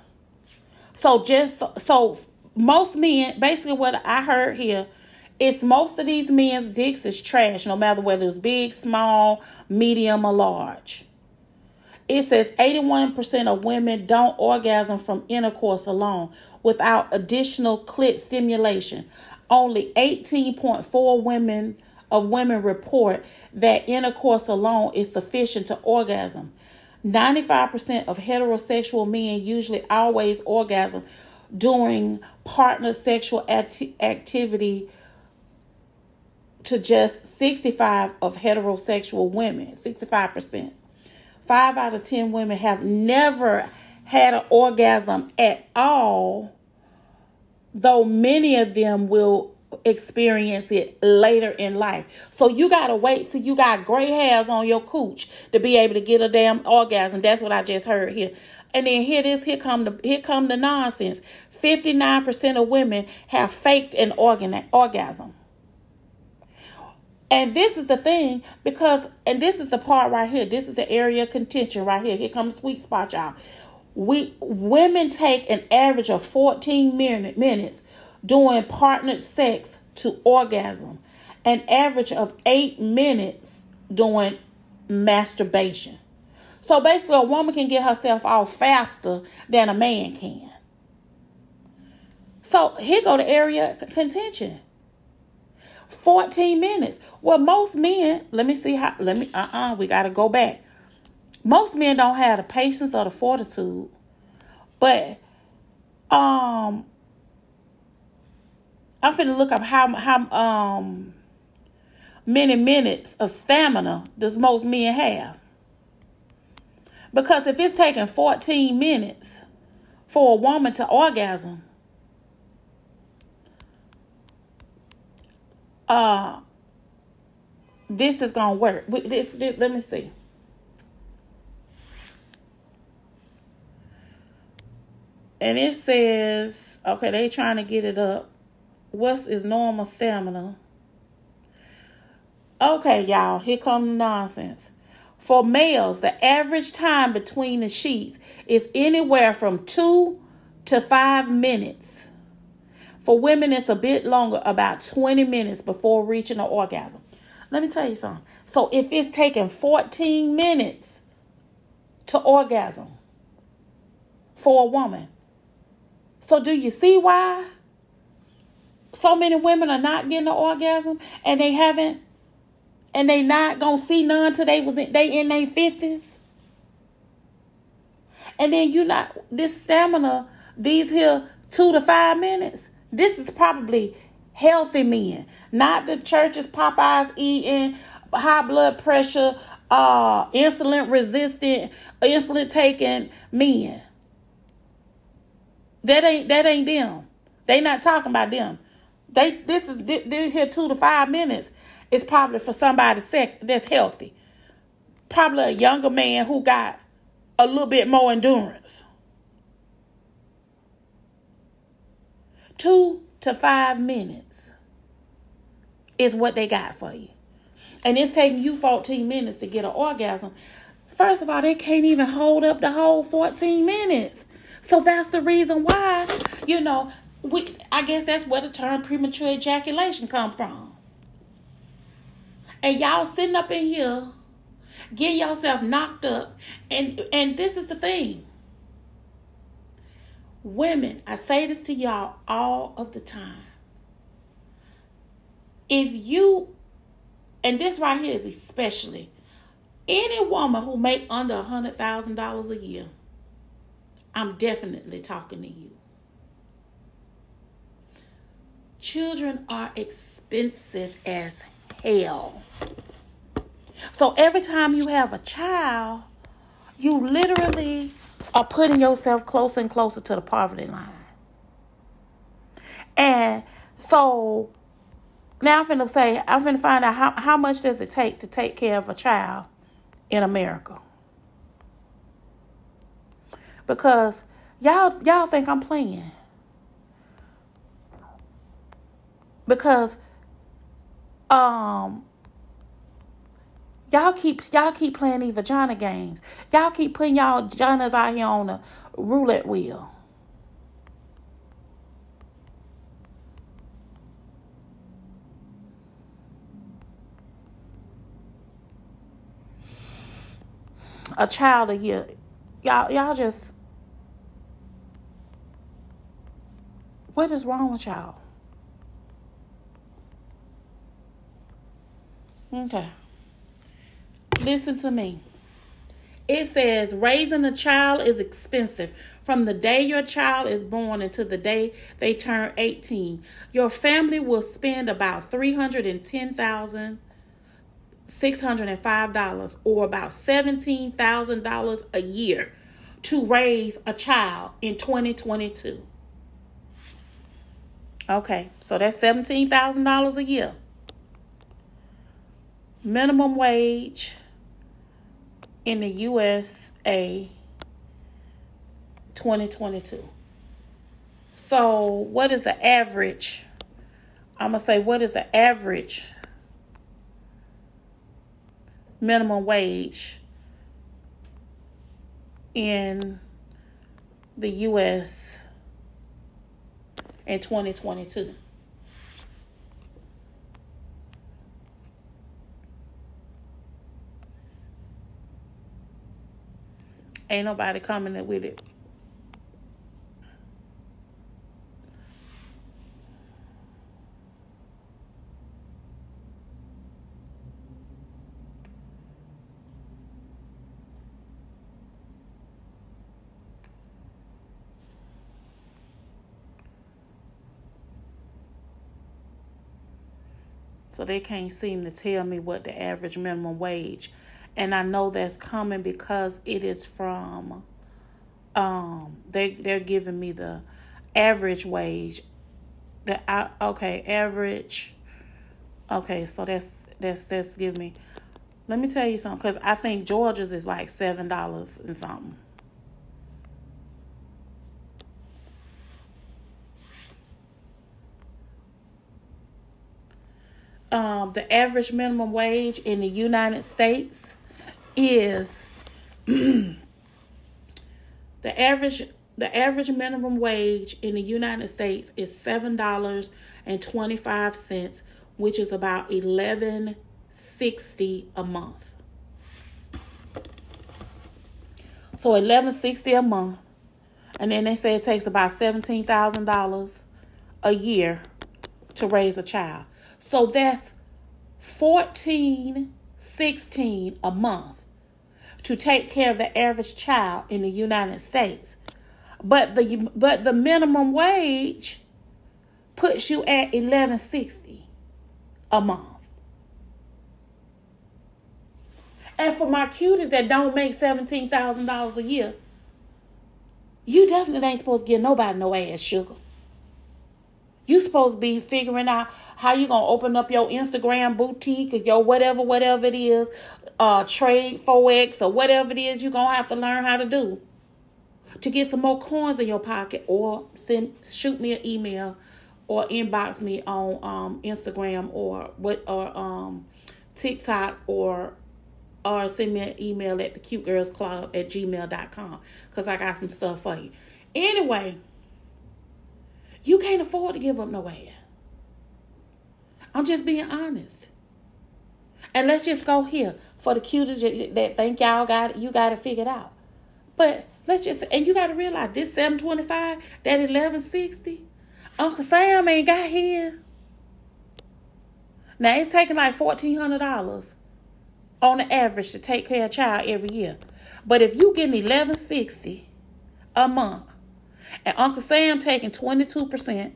So just so most men, basically what I heard here is most of these men's dicks is trash, no matter whether it's big, small, medium, or large. It says 81% of women don't orgasm from intercourse alone without additional clit stimulation. Only 18.4 women of women report that intercourse alone is sufficient to orgasm. 95% of heterosexual men usually always orgasm during partner sexual acti- activity to just 65 of heterosexual women, 65%. 5 out of 10 women have never had an orgasm at all, though many of them will experience it later in life. So you gotta wait till you got gray hairs on your cooch to be able to get a damn orgasm. That's what I just heard here. And then here this, here come the here come the nonsense. 59% of women have faked an organ orgasm. And this is the thing because, and this is the part right here. This is the area of contention right here. Here comes sweet spot, y'all. We women take an average of 14 minute, minutes doing partnered sex to orgasm, an average of eight minutes doing masturbation. So basically, a woman can get herself off faster than a man can. So here go the area contention. 14 minutes. Well, most men, let me see how, let me, uh uh-uh, uh we got to go back. Most men don't have the patience or the fortitude, but, um, I'm finna look up how, how, um, many minutes of stamina does most men have. Because if it's taking 14 minutes for a woman to orgasm, uh this is gonna work. This, this let me see. And it says, okay, they trying to get it up. What's is normal stamina? Okay, y'all, here come the nonsense. For males, the average time between the sheets is anywhere from two to five minutes. For women, it's a bit longer, about 20 minutes before reaching an orgasm. Let me tell you something. So if it's taking 14 minutes to orgasm for a woman, so do you see why so many women are not getting an orgasm and they haven't and they not gonna see none till they was in, they in their fifties? And then you not this stamina, these here two to five minutes. This is probably healthy men, not the Church's Popeyes eating, high blood pressure, uh, insulin resistant, insulin taking men. That ain't that ain't them. They not talking about them. They this is this here two to five minutes is probably for somebody sick that's healthy. Probably a younger man who got a little bit more endurance. Two to five minutes is what they got for you. And it's taking you 14 minutes to get an orgasm. First of all, they can't even hold up the whole 14 minutes. So that's the reason why, you know, we I guess that's where the term premature ejaculation come from. And y'all sitting up in here, get yourself knocked up. And and this is the thing Women, I say this to y'all all of the time. If you, and this right here is especially, any woman who make under a hundred thousand dollars a year, I'm definitely talking to you. Children are expensive as hell. So every time you have a child, you literally are putting yourself closer and closer to the poverty line. And so now I'm finna say, I'm finna find out how, how much does it take to take care of a child in America. Because y'all y'all think I'm playing. Because um Y'all keep y'all keep playing these vagina games. Y'all keep putting y'all vaginas out here on a roulette wheel. A child a year. Y'all y'all just what is wrong with y'all? Okay. Listen to me. It says raising a child is expensive from the day your child is born until the day they turn 18. Your family will spend about $310,605 or about $17,000 a year to raise a child in 2022. Okay, so that's $17,000 a year. Minimum wage in the USA 2022. So, what is the average? I'm going to say, what is the average minimum wage in the US in 2022? Ain't nobody coming with it. So they can't seem to tell me what the average minimum wage. And I know that's coming because it is from um they they're giving me the average wage. The I, okay average. Okay so that's that's that's giving me let me tell you something because I think Georgia's is like seven dollars and something um, the average minimum wage in the United States is the average the average minimum wage in the United States is seven dollars and twenty five cents, which is about eleven sixty a month. So eleven sixty a month, and then they say it takes about seventeen thousand dollars a year to raise a child. So that's fourteen sixteen a month to take care of the average child in the United States. But the but the minimum wage puts you at 1160 a month. And for my cuties that don't make $17,000 a year, you definitely ain't supposed to give nobody no ass sugar. You supposed to be figuring out how you gonna open up your Instagram boutique or your whatever, whatever it is, uh, trade forex or whatever it is you're gonna have to learn how to do to get some more coins in your pocket, or send shoot me an email or inbox me on um, Instagram or what or um, TikTok or or send me an email at the cute girls club at gmail.com because I got some stuff for you. Anyway, you can't afford to give up no ass. I'm just being honest. And let's just go here for the cutest that think y'all got you got to figure it out. But Let's just and you gotta realize this 725, that 1160, Uncle Sam ain't got here. Now it's taking like fourteen hundred dollars on the average to take care of a child every year. But if you getting eleven sixty a month and Uncle Sam taking twenty two percent,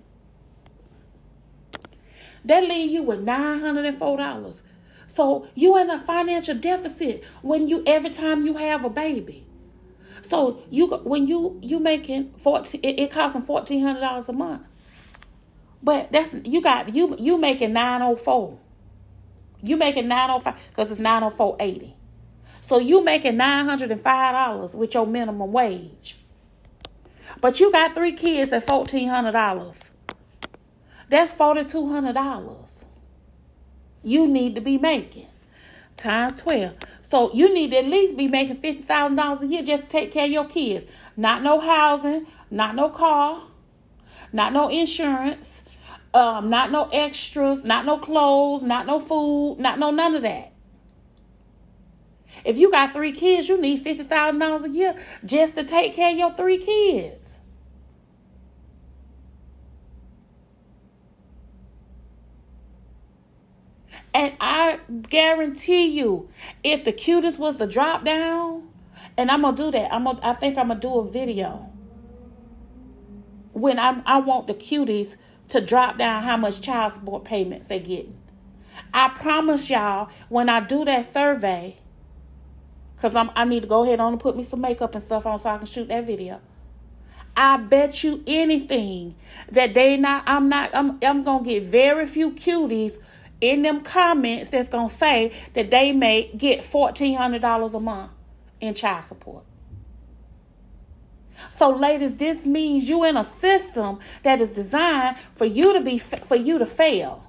that leave you with nine hundred and four dollars. So you in a financial deficit when you every time you have a baby. So you when you you making fourteen, it, it costs them fourteen hundred dollars a month. But that's you got you you making nine oh four. You making nine oh five because it's nine oh four eighty. So you making nine hundred and five dollars with your minimum wage. But you got three kids at fourteen hundred dollars. That's forty two hundred dollars. You need to be making times twelve. So you need to at least be making fifty thousand dollars a year just to take care of your kids. Not no housing, not no car, not no insurance, um, not no extras, not no clothes, not no food, not no none of that. If you got three kids, you need fifty thousand dollars a year just to take care of your three kids. And I guarantee you, if the cutest was the drop down, and I'm gonna do that. I'm gonna, I think I'm gonna do a video when I'm I want the cuties to drop down how much child support payments they getting. I promise y'all when I do that survey, because I'm I need to go ahead on and put me some makeup and stuff on so I can shoot that video. I bet you anything that they not I'm not I'm I'm gonna get very few cuties in them comments that's gonna say that they may get fourteen hundred dollars a month in child support. So, ladies, this means you in a system that is designed for you to be for you to fail.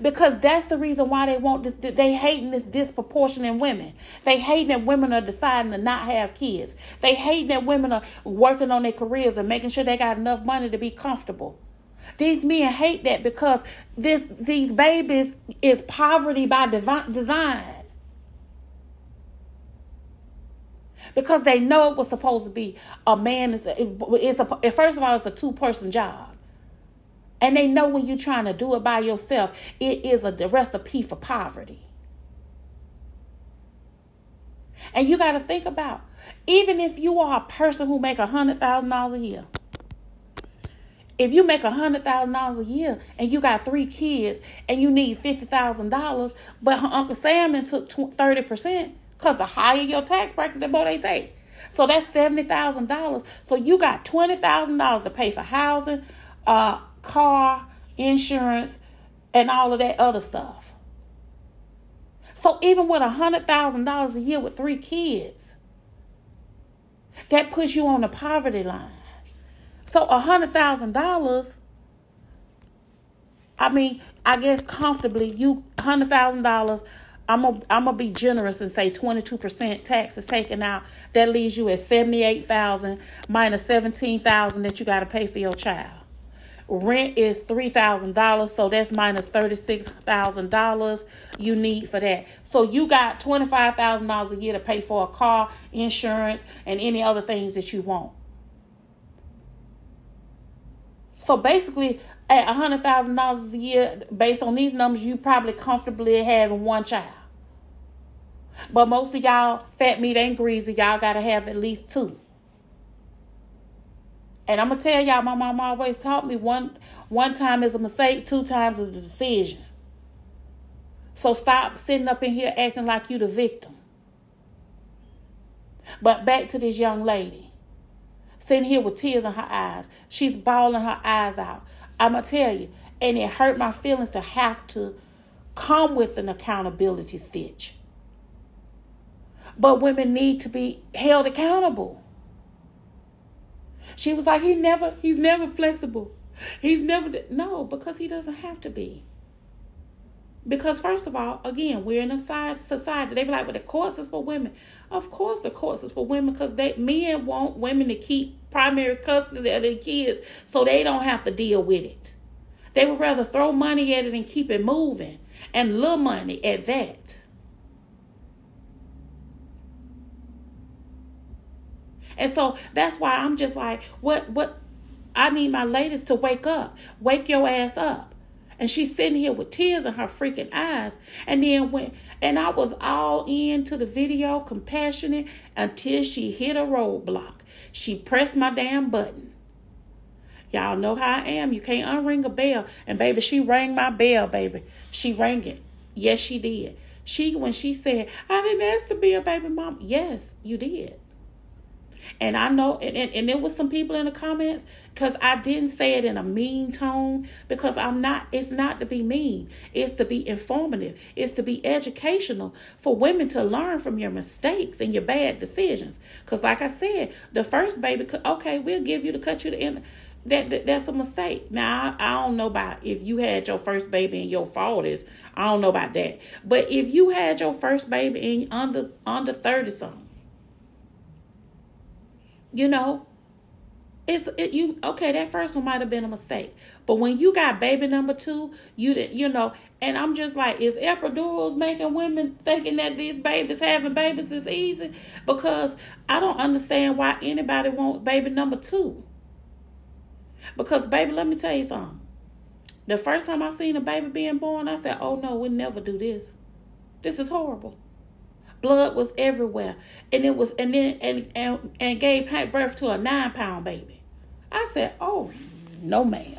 Because that's the reason why they want this. They hating this disproportionate women. They hating that women are deciding to not have kids. They hating that women are working on their careers and making sure they got enough money to be comfortable. These men hate that because this these babies is poverty by design. because they know it was supposed to be a man. It's a, first of all, it's a two person job. And they know when you're trying to do it by yourself, it is a recipe for poverty. And you got to think about even if you are a person who make a hundred thousand dollars a year, if you make a hundred thousand dollars a year and you got three kids and you need fifty thousand dollars, but Uncle Sam took thirty percent, because the higher your tax bracket, the more they take. So that's seventy thousand dollars. So you got twenty thousand dollars to pay for housing, uh, car, insurance, and all of that other stuff. So even with a hundred thousand dollars a year with three kids, that puts you on the poverty line. So a hundred thousand dollars. I mean, I guess comfortably, you hundred thousand dollars I'm gonna I'm gonna be generous and say 22% tax is taken out. That leaves you at 78,000 minus 17,000 that you got to pay for your child. Rent is $3,000, so that's minus $36,000 you need for that. So you got $25,000 a year to pay for a car, insurance, and any other things that you want. So basically, at $100,000 a year, based on these numbers, you probably comfortably having one child. But most of y'all fat meat ain't greasy. Y'all gotta have at least two. And I'm gonna tell y'all, my mom always taught me one one time is a mistake, two times is the decision. So stop sitting up in here acting like you the victim. But back to this young lady. Sitting here with tears in her eyes. She's bawling her eyes out. I'm gonna tell you, and it hurt my feelings to have to come with an accountability stitch. But women need to be held accountable. She was like, he never, he's never flexible. He's never, no, because he doesn't have to be. Because first of all, again, we're in a society. They be like, "Well, the course is for women." Of course, the course is for women because they men want women to keep primary custody of their kids, so they don't have to deal with it. They would rather throw money at it and keep it moving, and little money at that. And so that's why I'm just like, what what I need my ladies to wake up. Wake your ass up. And she's sitting here with tears in her freaking eyes. And then when and I was all into the video, compassionate, until she hit a roadblock. She pressed my damn button. Y'all know how I am. You can't unring a bell. And baby, she rang my bell, baby. She rang it. Yes, she did. She when she said, I didn't ask to be a baby mom. Yes, you did. And I know, and, and, and there was some people in the comments because I didn't say it in a mean tone because I'm not, it's not to be mean. It's to be informative. It's to be educational for women to learn from your mistakes and your bad decisions. Because, like I said, the first baby, okay, we'll give you to cut you the end. That, that, that's a mistake. Now I, I don't know about if you had your first baby and your fault is I don't know about that. But if you had your first baby and under under thirty something, you know, it's it, you okay. That first one might have been a mistake, but when you got baby number two, you did you know. And I'm just like, is epidurals making women thinking that these babies having babies is easy? Because I don't understand why anybody want baby number two. Because baby, let me tell you something. The first time I seen a baby being born, I said, "Oh no, we never do this. This is horrible." Blood was everywhere. And it was and then and and, and gave birth to a nine pound baby. I said, Oh no ma'am.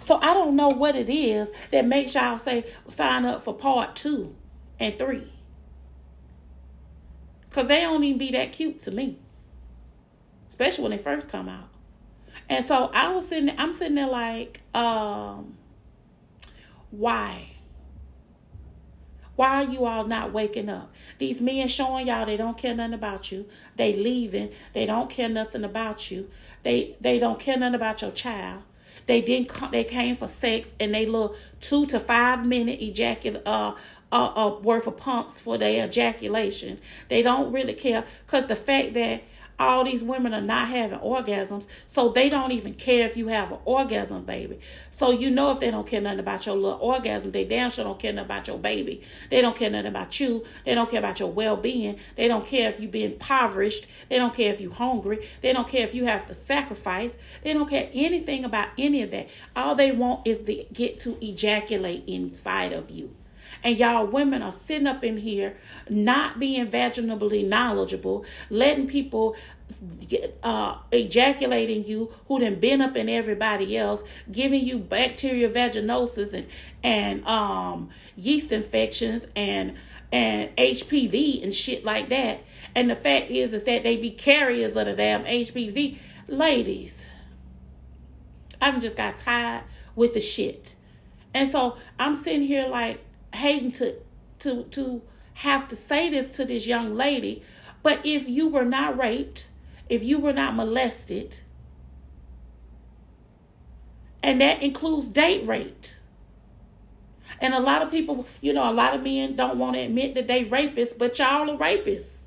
So I don't know what it is that makes y'all say sign up for part two and three. Cause they don't even be that cute to me. Especially when they first come out. And so I was sitting I'm sitting there like, um, why? Why are you all not waking up? These men showing y'all they don't care nothing about you. They leaving. They don't care nothing about you. They they don't care nothing about your child. They didn't come, they came for sex and they look two to five minute ejaculate uh, uh, uh worth of pumps for their ejaculation. They don't really care because the fact that all these women are not having orgasms, so they don't even care if you have an orgasm, baby. So you know if they don't care nothing about your little orgasm, they damn sure don't care nothing about your baby. They don't care nothing about you. They don't care about your well-being. They don't care if you be impoverished. They don't care if you hungry. They don't care if you have to sacrifice. They don't care anything about any of that. All they want is to get to ejaculate inside of you. And y'all women are sitting up in here not being vaginally knowledgeable, letting people uh, ejaculating you who done been up in everybody else, giving you bacterial vaginosis and and um, yeast infections and and HPV and shit like that. And the fact is is that they be carriers of the damn HPV. Ladies, I've just got tired with the shit. And so I'm sitting here like, hating to to to have to say this to this young lady, but if you were not raped, if you were not molested, and that includes date rape. And a lot of people, you know, a lot of men don't want to admit that they rapists, but y'all are rapists.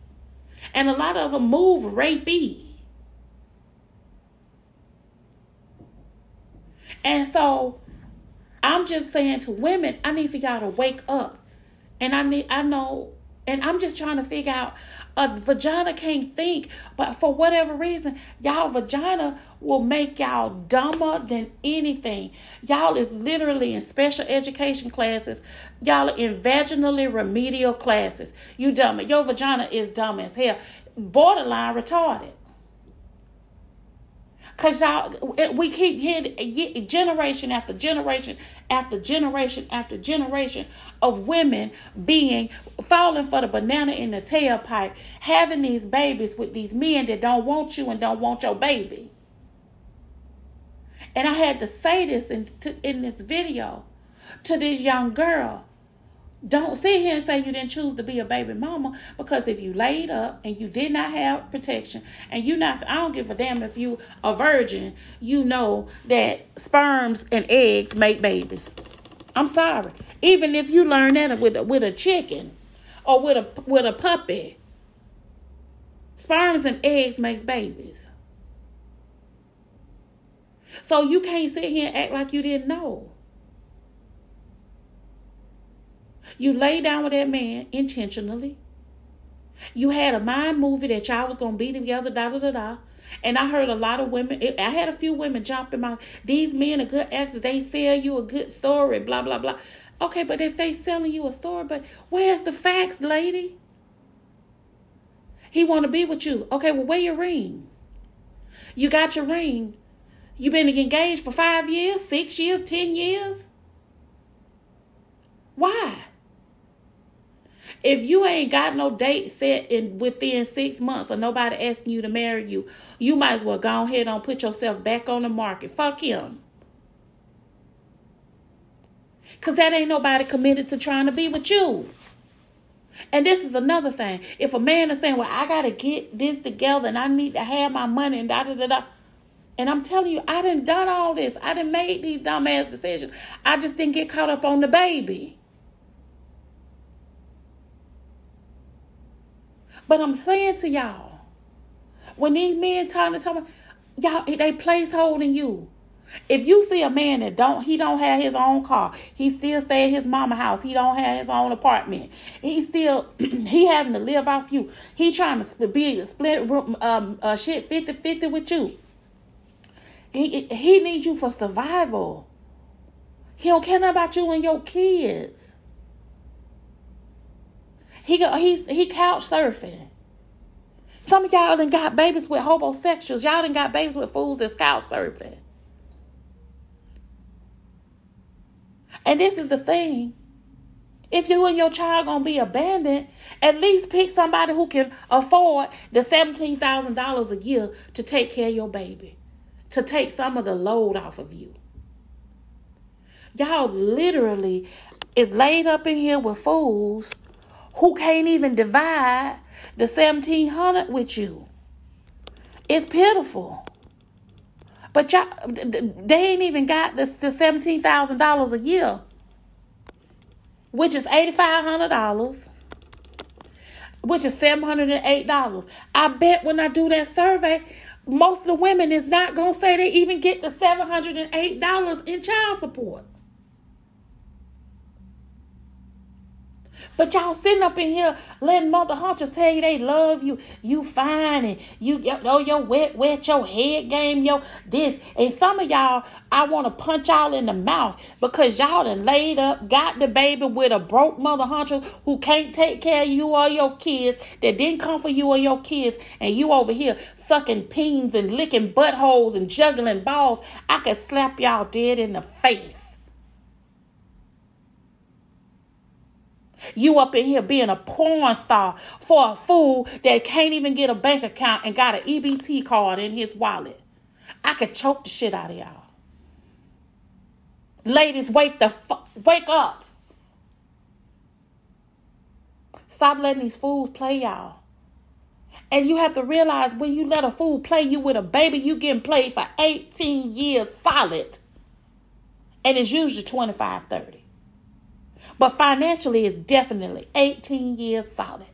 And a lot of them move rapey. And so I'm just saying to women, I need for y'all to wake up. And I need I know and I'm just trying to figure out a vagina can't think, but for whatever reason, y'all vagina will make y'all dumber than anything. Y'all is literally in special education classes. Y'all are in vaginally remedial classes. You dumb. Your vagina is dumb as hell. Borderline retarded. Cause y'all, we keep hearing generation after generation after generation after generation of women being falling for the banana in the tailpipe, having these babies with these men that don't want you and don't want your baby. And I had to say this in to, in this video to this young girl don't sit here and say you didn't choose to be a baby mama because if you laid up and you did not have protection and you not I don't give a damn if you a virgin, you know that sperms and eggs make babies. I'm sorry. Even if you learn that with a, with a chicken or with a with a puppy. Sperms and eggs makes babies. So you can't sit here and act like you didn't know. You lay down with that man intentionally. You had a mind movie that y'all was gonna be together, da da da da. And I heard a lot of women. I had a few women jump in my. These men are good actors. They sell you a good story. Blah blah blah. Okay, but if they selling you a story, but where's the facts, lady? He want to be with you. Okay, well, wear your ring. You got your ring. You been engaged for five years, six years, ten years. Why? If you ain't got no date set in within six months or nobody asking you to marry you, you might as well go ahead and put yourself back on the market. Fuck him. Cause that ain't nobody committed to trying to be with you. And this is another thing. If a man is saying, Well, I gotta get this together and I need to have my money and da da da da. And I'm telling you, I didn't done all this. I didn't made these dumbass decisions. I just didn't get caught up on the baby. But I'm saying to y'all, when these men talking to talk, y'all they place holding you. If you see a man that don't he don't have his own car, he still stay at his mama house. He don't have his own apartment. He still he having to live off you. He trying to be split room um uh, shit 50-50 with you. He he needs you for survival. He don't care about you and your kids. He go he's he couch surfing. Some of y'all done got babies with homosexuals. Y'all done got babies with fools that couch surfing. And this is the thing. If you and your child gonna be abandoned, at least pick somebody who can afford the seventeen thousand dollars a year to take care of your baby, to take some of the load off of you. Y'all literally is laid up in here with fools who can't even divide the seventeen hundred with you. It's pitiful. But y'all, they ain't even got the, the $17,000 a year, which is $8,500, which is $708. I bet when I do that survey, most of the women is not going to say they even get the $708 in child support. But y'all sitting up in here letting mother hunters tell you they love you. You fine and you oh your wet wet your head game yo this and some of y'all I want to punch y'all in the mouth because y'all done laid up got the baby with a broke mother hunter who can't take care of you or your kids that didn't come for you or your kids and you over here sucking peens and licking buttholes and juggling balls. I could slap y'all dead in the face. You up in here being a porn star for a fool that can't even get a bank account and got an EBT card in his wallet. I could choke the shit out of y'all. Ladies, wake the fuck, wake up. Stop letting these fools play y'all. And you have to realize when you let a fool play you with a baby, you getting played for 18 years solid. And it's usually 25, 30. But financially, it's definitely 18 years solid.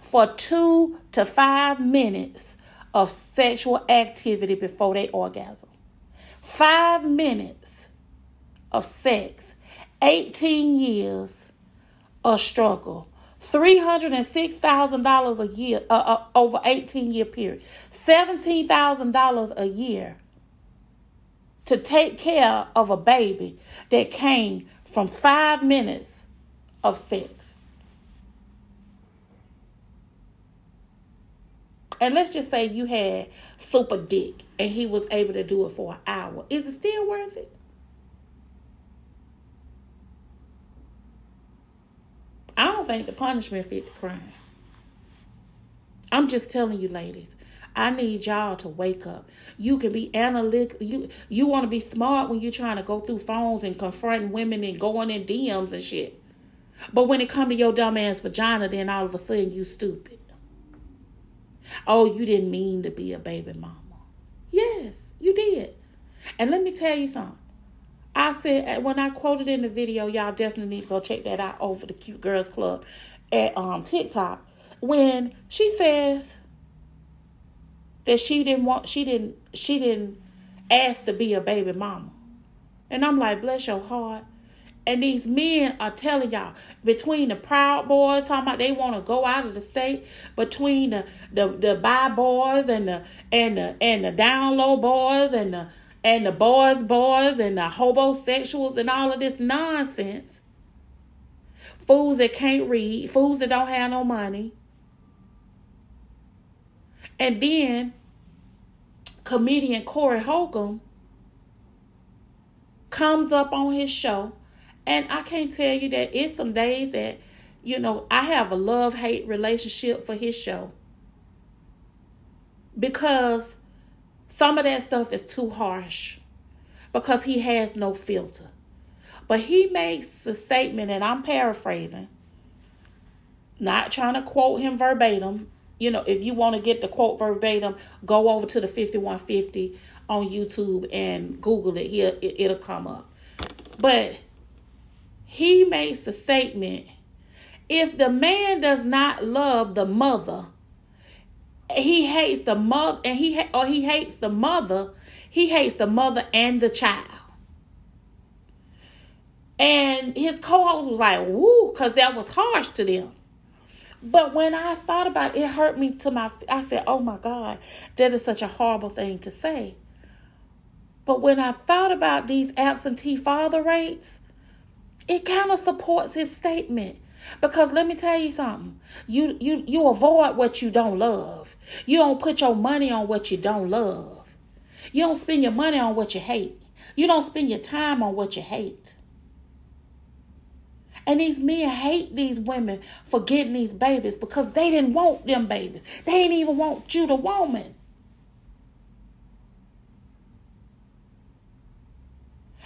For two to five minutes of sexual activity before they orgasm. Five minutes of sex, 18 years of struggle. $306,000 a year uh, uh, over 18 year period. $17,000 a year to take care of a baby that came from five minutes of sex. And let's just say you had super dick and he was able to do it for an hour. Is it still worth it? I don't think the punishment fit the crime. I'm just telling you, ladies. I need y'all to wake up. You can be analytical. You you want to be smart when you're trying to go through phones and confronting women and going in DMs and shit. But when it come to your dumb ass vagina, then all of a sudden you stupid. Oh, you didn't mean to be a baby mama. Yes, you did. And let me tell you something. I said when I quoted in the video, y'all definitely need to go check that out over the Cute Girls Club at um TikTok. When she says that she didn't want she didn't she didn't ask to be a baby mama. And I'm like, bless your heart. And these men are telling y'all between the Proud Boys talking about they want to go out of the state, between the the the bi boys and the and the and the down low boys and the and the boys boys and the homosexuals and all of this nonsense. Fools that can't read, fools that don't have no money. And then comedian Corey Holcomb comes up on his show and I can't tell you that it's some days that, you know, I have a love hate relationship for his show. Because some of that stuff is too harsh. Because he has no filter. But he makes a statement, and I'm paraphrasing, not trying to quote him verbatim. You know, if you want to get the quote verbatim, go over to the 5150 on YouTube and Google it. Here, it, it'll come up. But he makes the statement if the man does not love the mother, he hates the mother and he ha- or he hates the mother, he hates the mother and the child. And his co-host was like, "Woo," because that was harsh to them. But when I thought about it, it hurt me to my. I said, "Oh my God, that is such a horrible thing to say." But when I thought about these absentee father rates, it kind of supports his statement. Because let me tell you something. You you you avoid what you don't love. You don't put your money on what you don't love. You don't spend your money on what you hate. You don't spend your time on what you hate. And these men hate these women for getting these babies because they didn't want them babies. They didn't even want you, the woman.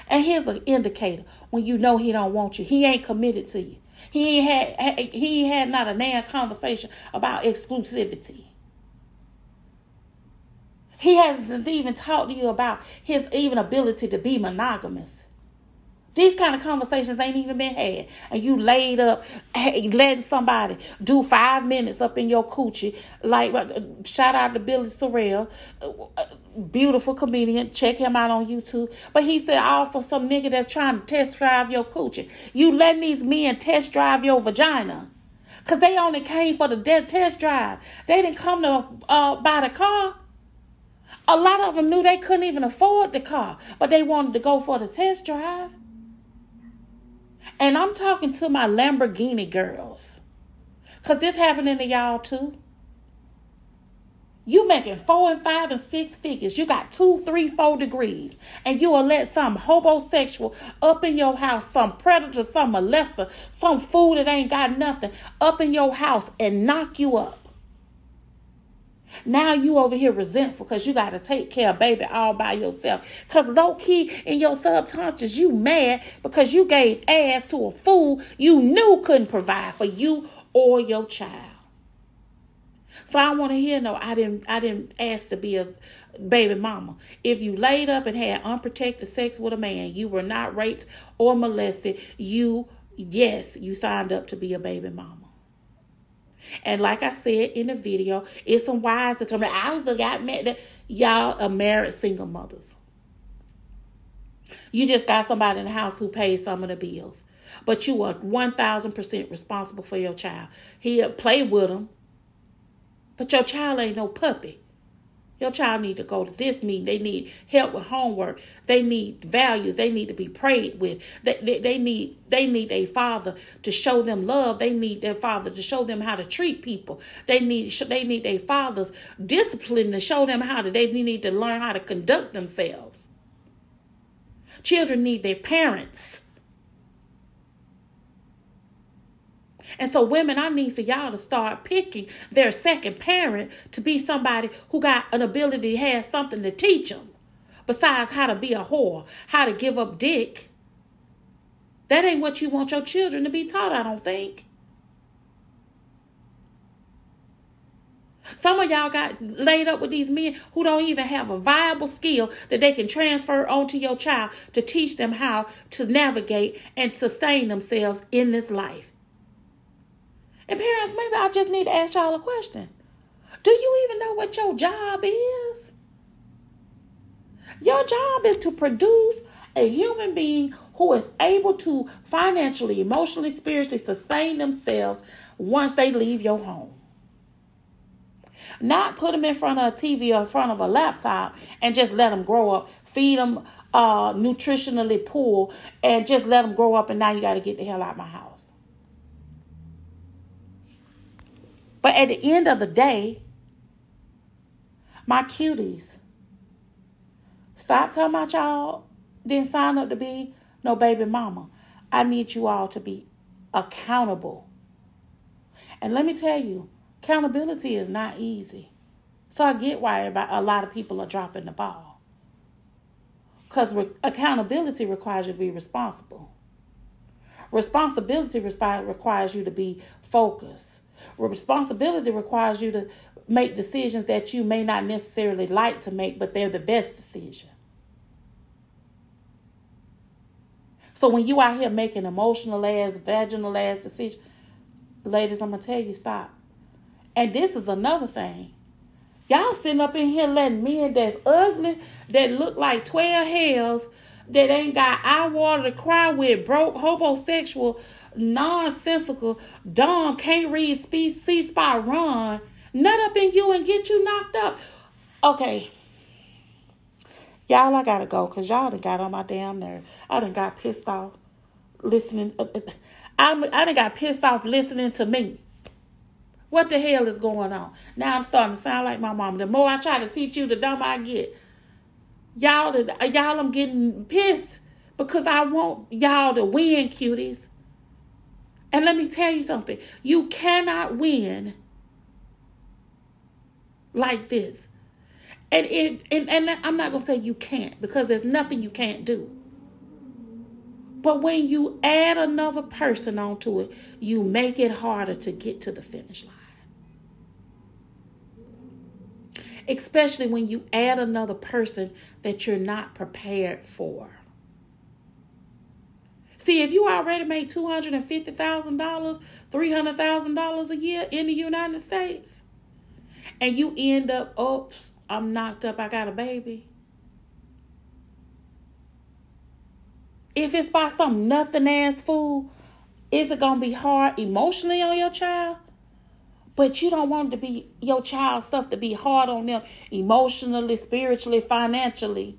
And here's an indicator when you know he don't want you. He ain't committed to you. He ain't had he had not a damn conversation about exclusivity. He hasn't even talked to you about his even ability to be monogamous. These kind of conversations ain't even been had. And you laid up, hey, letting somebody do five minutes up in your coochie. Like, uh, shout out to Billy Sorrell, uh, beautiful comedian. Check him out on YouTube. But he said, all for some nigga that's trying to test drive your coochie. You letting these men test drive your vagina. Because they only came for the dead test drive. They didn't come to uh, buy the car. A lot of them knew they couldn't even afford the car, but they wanted to go for the test drive. And I'm talking to my Lamborghini girls. Because this happening to y'all too. You making four and five and six figures. You got two, three, four degrees. And you will let some homosexual up in your house, some predator, some molester, some fool that ain't got nothing up in your house and knock you up. Now you over here resentful because you got to take care of baby all by yourself. Because low key in your subconscious, you mad because you gave ass to a fool you knew couldn't provide for you or your child. So I want to hear no, I didn't I didn't ask to be a baby mama. If you laid up and had unprotected sex with a man, you were not raped or molested, you yes, you signed up to be a baby mama. And like I said in the video, it's some wives that come. I was got married. Y'all are married single mothers. You just got somebody in the house who pays some of the bills, but you are one thousand percent responsible for your child. He'll play with them, but your child ain't no puppy. Your child need to go to this meeting. They need help with homework. They need values. They need to be prayed with. They, they, they need they need a father to show them love. They need their father to show them how to treat people. They need they need their father's discipline to show them how to. They need to learn how to conduct themselves. Children need their parents And so, women, I need for y'all to start picking their second parent to be somebody who got an ability, has something to teach them besides how to be a whore, how to give up dick. That ain't what you want your children to be taught, I don't think. Some of y'all got laid up with these men who don't even have a viable skill that they can transfer onto your child to teach them how to navigate and sustain themselves in this life. And parents, maybe I just need to ask y'all a question. Do you even know what your job is? Your job is to produce a human being who is able to financially, emotionally, spiritually sustain themselves once they leave your home. Not put them in front of a TV or in front of a laptop and just let them grow up, feed them uh, nutritionally poor, and just let them grow up, and now you got to get the hell out of my house. But at the end of the day, my cuties, stop talking about y'all didn't sign up to be no baby mama. I need you all to be accountable. And let me tell you, accountability is not easy. So I get why about a lot of people are dropping the ball. Because re- accountability requires you to be responsible. Responsibility requires you to be focused. Responsibility requires you to make decisions that you may not necessarily like to make, but they're the best decision. So when you out here making emotional ass, vaginal ass decisions, ladies, I'm gonna tell you, stop. And this is another thing. Y'all sitting up in here letting men that's ugly, that look like 12 hells, that ain't got eye water to cry with, broke, homosexual, nonsensical, dumb, can't read, speak, see, spot, run, nut up in you and get you knocked up. Okay. Y'all, I gotta go because y'all done got on my damn nerve. I done got pissed off listening. Uh, uh, I, I done got pissed off listening to me. What the hell is going on? Now I'm starting to sound like my mom. The more I try to teach you, the dumber I get. Y'all, y'all, I'm getting pissed because I want y'all to win, cuties. And let me tell you something. You cannot win like this. And if and, and I'm not gonna say you can't because there's nothing you can't do. But when you add another person onto it, you make it harder to get to the finish line. Especially when you add another person that you're not prepared for. See, if you already made $250,000, $300,000 a year in the United States, and you end up, oops, I'm knocked up, I got a baby. If it's by some nothing ass fool, is it gonna be hard emotionally on your child? But you don't want to be your child stuff to be hard on them emotionally, spiritually, financially.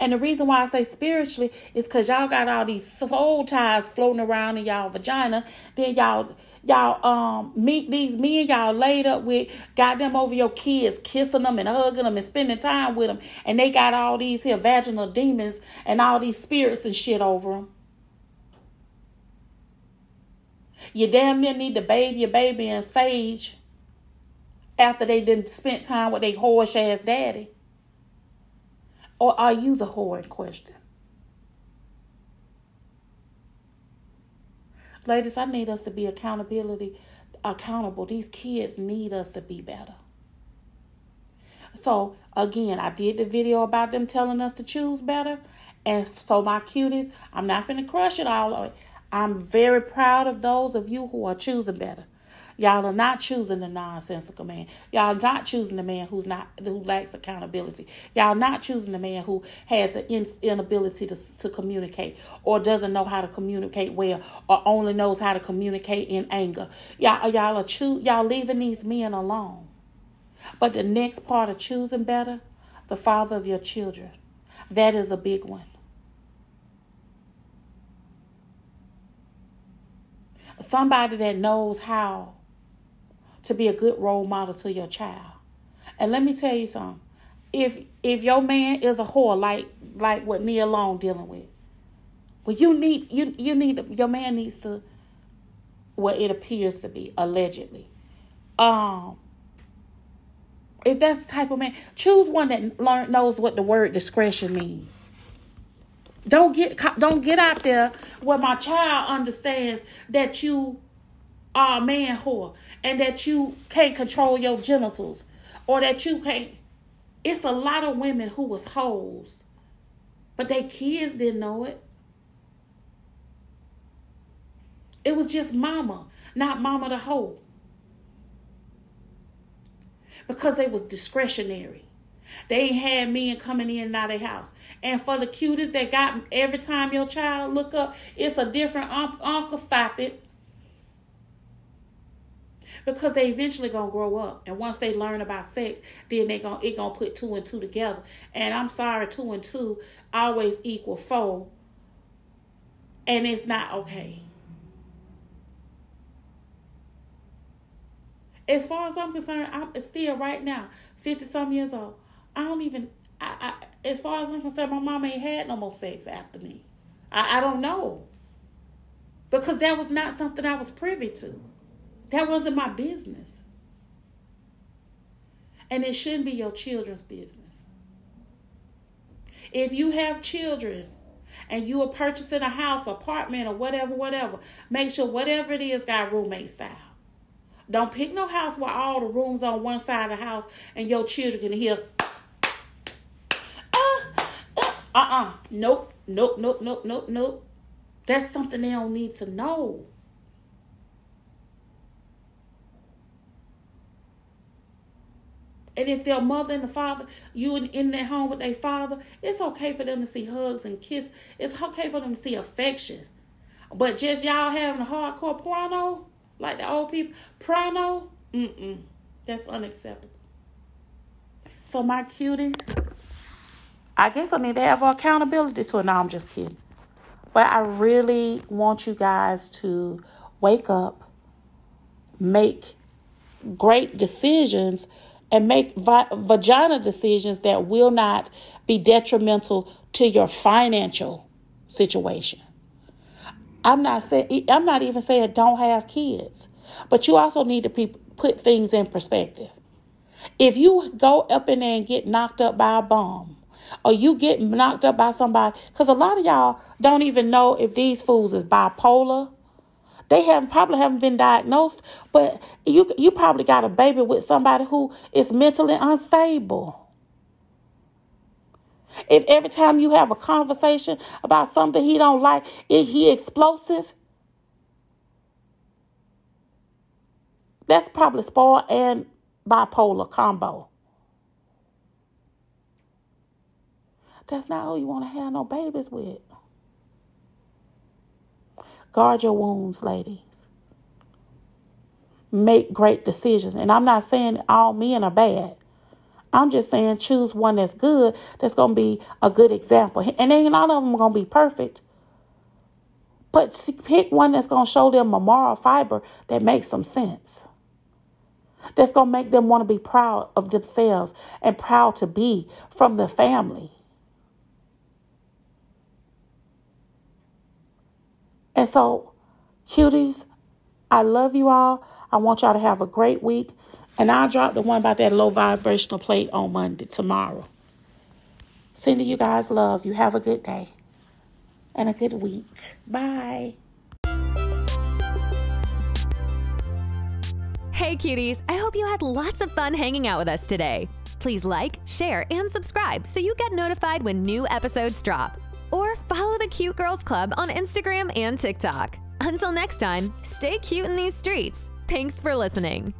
And the reason why I say spiritually is because y'all got all these soul ties floating around in y'all vagina. Then y'all y'all um meet these men y'all laid up with, got them over your kids, kissing them and hugging them and spending time with them, and they got all these here vaginal demons and all these spirits and shit over them. You damn near need to bathe your baby in sage after they didn't spent time with their whorish ass daddy. Or are you the whore in question? Ladies, I need us to be accountability accountable. These kids need us to be better. So again, I did the video about them telling us to choose better. And so my cuties, I'm not gonna crush it all. I'm very proud of those of you who are choosing better. Y'all are not choosing the nonsensical man. Y'all not choosing the man who's not who lacks accountability. Y'all not choosing the man who has an inability to, to communicate or doesn't know how to communicate well or only knows how to communicate in anger. Y'all uh, y'all are choo- y'all leaving these men alone. But the next part of choosing better, the father of your children, that is a big one. Somebody that knows how to be a good role model to your child. And let me tell you something. If if your man is a whore like like what Nia Long dealing with, well you need you you need your man needs to what it appears to be allegedly. Um if that's the type of man, choose one that learn knows what the word discretion means. Don't get don't get out there where my child understands that you are a man whore and that you can't control your genitals or that you can't. It's a lot of women who was hoes, but their kids didn't know it. It was just mama, not mama the hoe. Because they was discretionary. They ain't had men coming in and out of house. And for the cutest that got every time your child look up, it's a different uncle. Stop it. Because they eventually gonna grow up, and once they learn about sex, then they gonna it gonna put two and two together. And I'm sorry, two and two always equal four, and it's not okay. As far as I'm concerned, I'm still right now, 50 some years old. I don't even, I, I, as far as I'm concerned, my mom ain't had no more sex after me. I, I don't know. Because that was not something I was privy to. That wasn't my business. And it shouldn't be your children's business. If you have children and you are purchasing a house, apartment, or whatever, whatever, make sure whatever it is got roommate style. Don't pick no house where all the rooms on one side of the house and your children can hear. Uh, uh, uh-uh. Nope, nope, nope, nope, nope, nope. That's something they don't need to know. And if their mother and the father, you in, in their home with their father, it's okay for them to see hugs and kiss. It's okay for them to see affection. But just y'all having a hardcore porno, like the old people. Prano, mm-mm, that's unacceptable. So my cuties, I guess I need to have accountability to it. No, I'm just kidding. But I really want you guys to wake up, make great decisions, and make vi- vagina decisions that will not be detrimental to your financial situation. I'm not saying I'm not even saying don't have kids, but you also need to pe- put things in perspective. If you go up in there and get knocked up by a bomb, or you get knocked up by somebody, because a lot of y'all don't even know if these fools is bipolar. They haven't probably haven't been diagnosed, but you you probably got a baby with somebody who is mentally unstable. If every time you have a conversation about something he don't like, is he explosive? That's probably spoiled and bipolar combo. That's not who you want to have no babies with. Guard your wounds, ladies. Make great decisions. And I'm not saying all men are bad. I'm just saying choose one that's good, that's going to be a good example. And ain't none of them going to be perfect. But pick one that's going to show them a moral fiber that makes some sense. That's going to make them want to be proud of themselves and proud to be from the family. And so, cuties, I love you all. I want y'all to have a great week. And I'll drop the one about that low vibrational plate on Monday, tomorrow. Sending you guys love. You have a good day and a good week. Bye. Hey, cuties. I hope you had lots of fun hanging out with us today. Please like, share, and subscribe so you get notified when new episodes drop or follow the Cute Girls Club on Instagram and TikTok. Until next time, stay cute in these streets. Thanks for listening.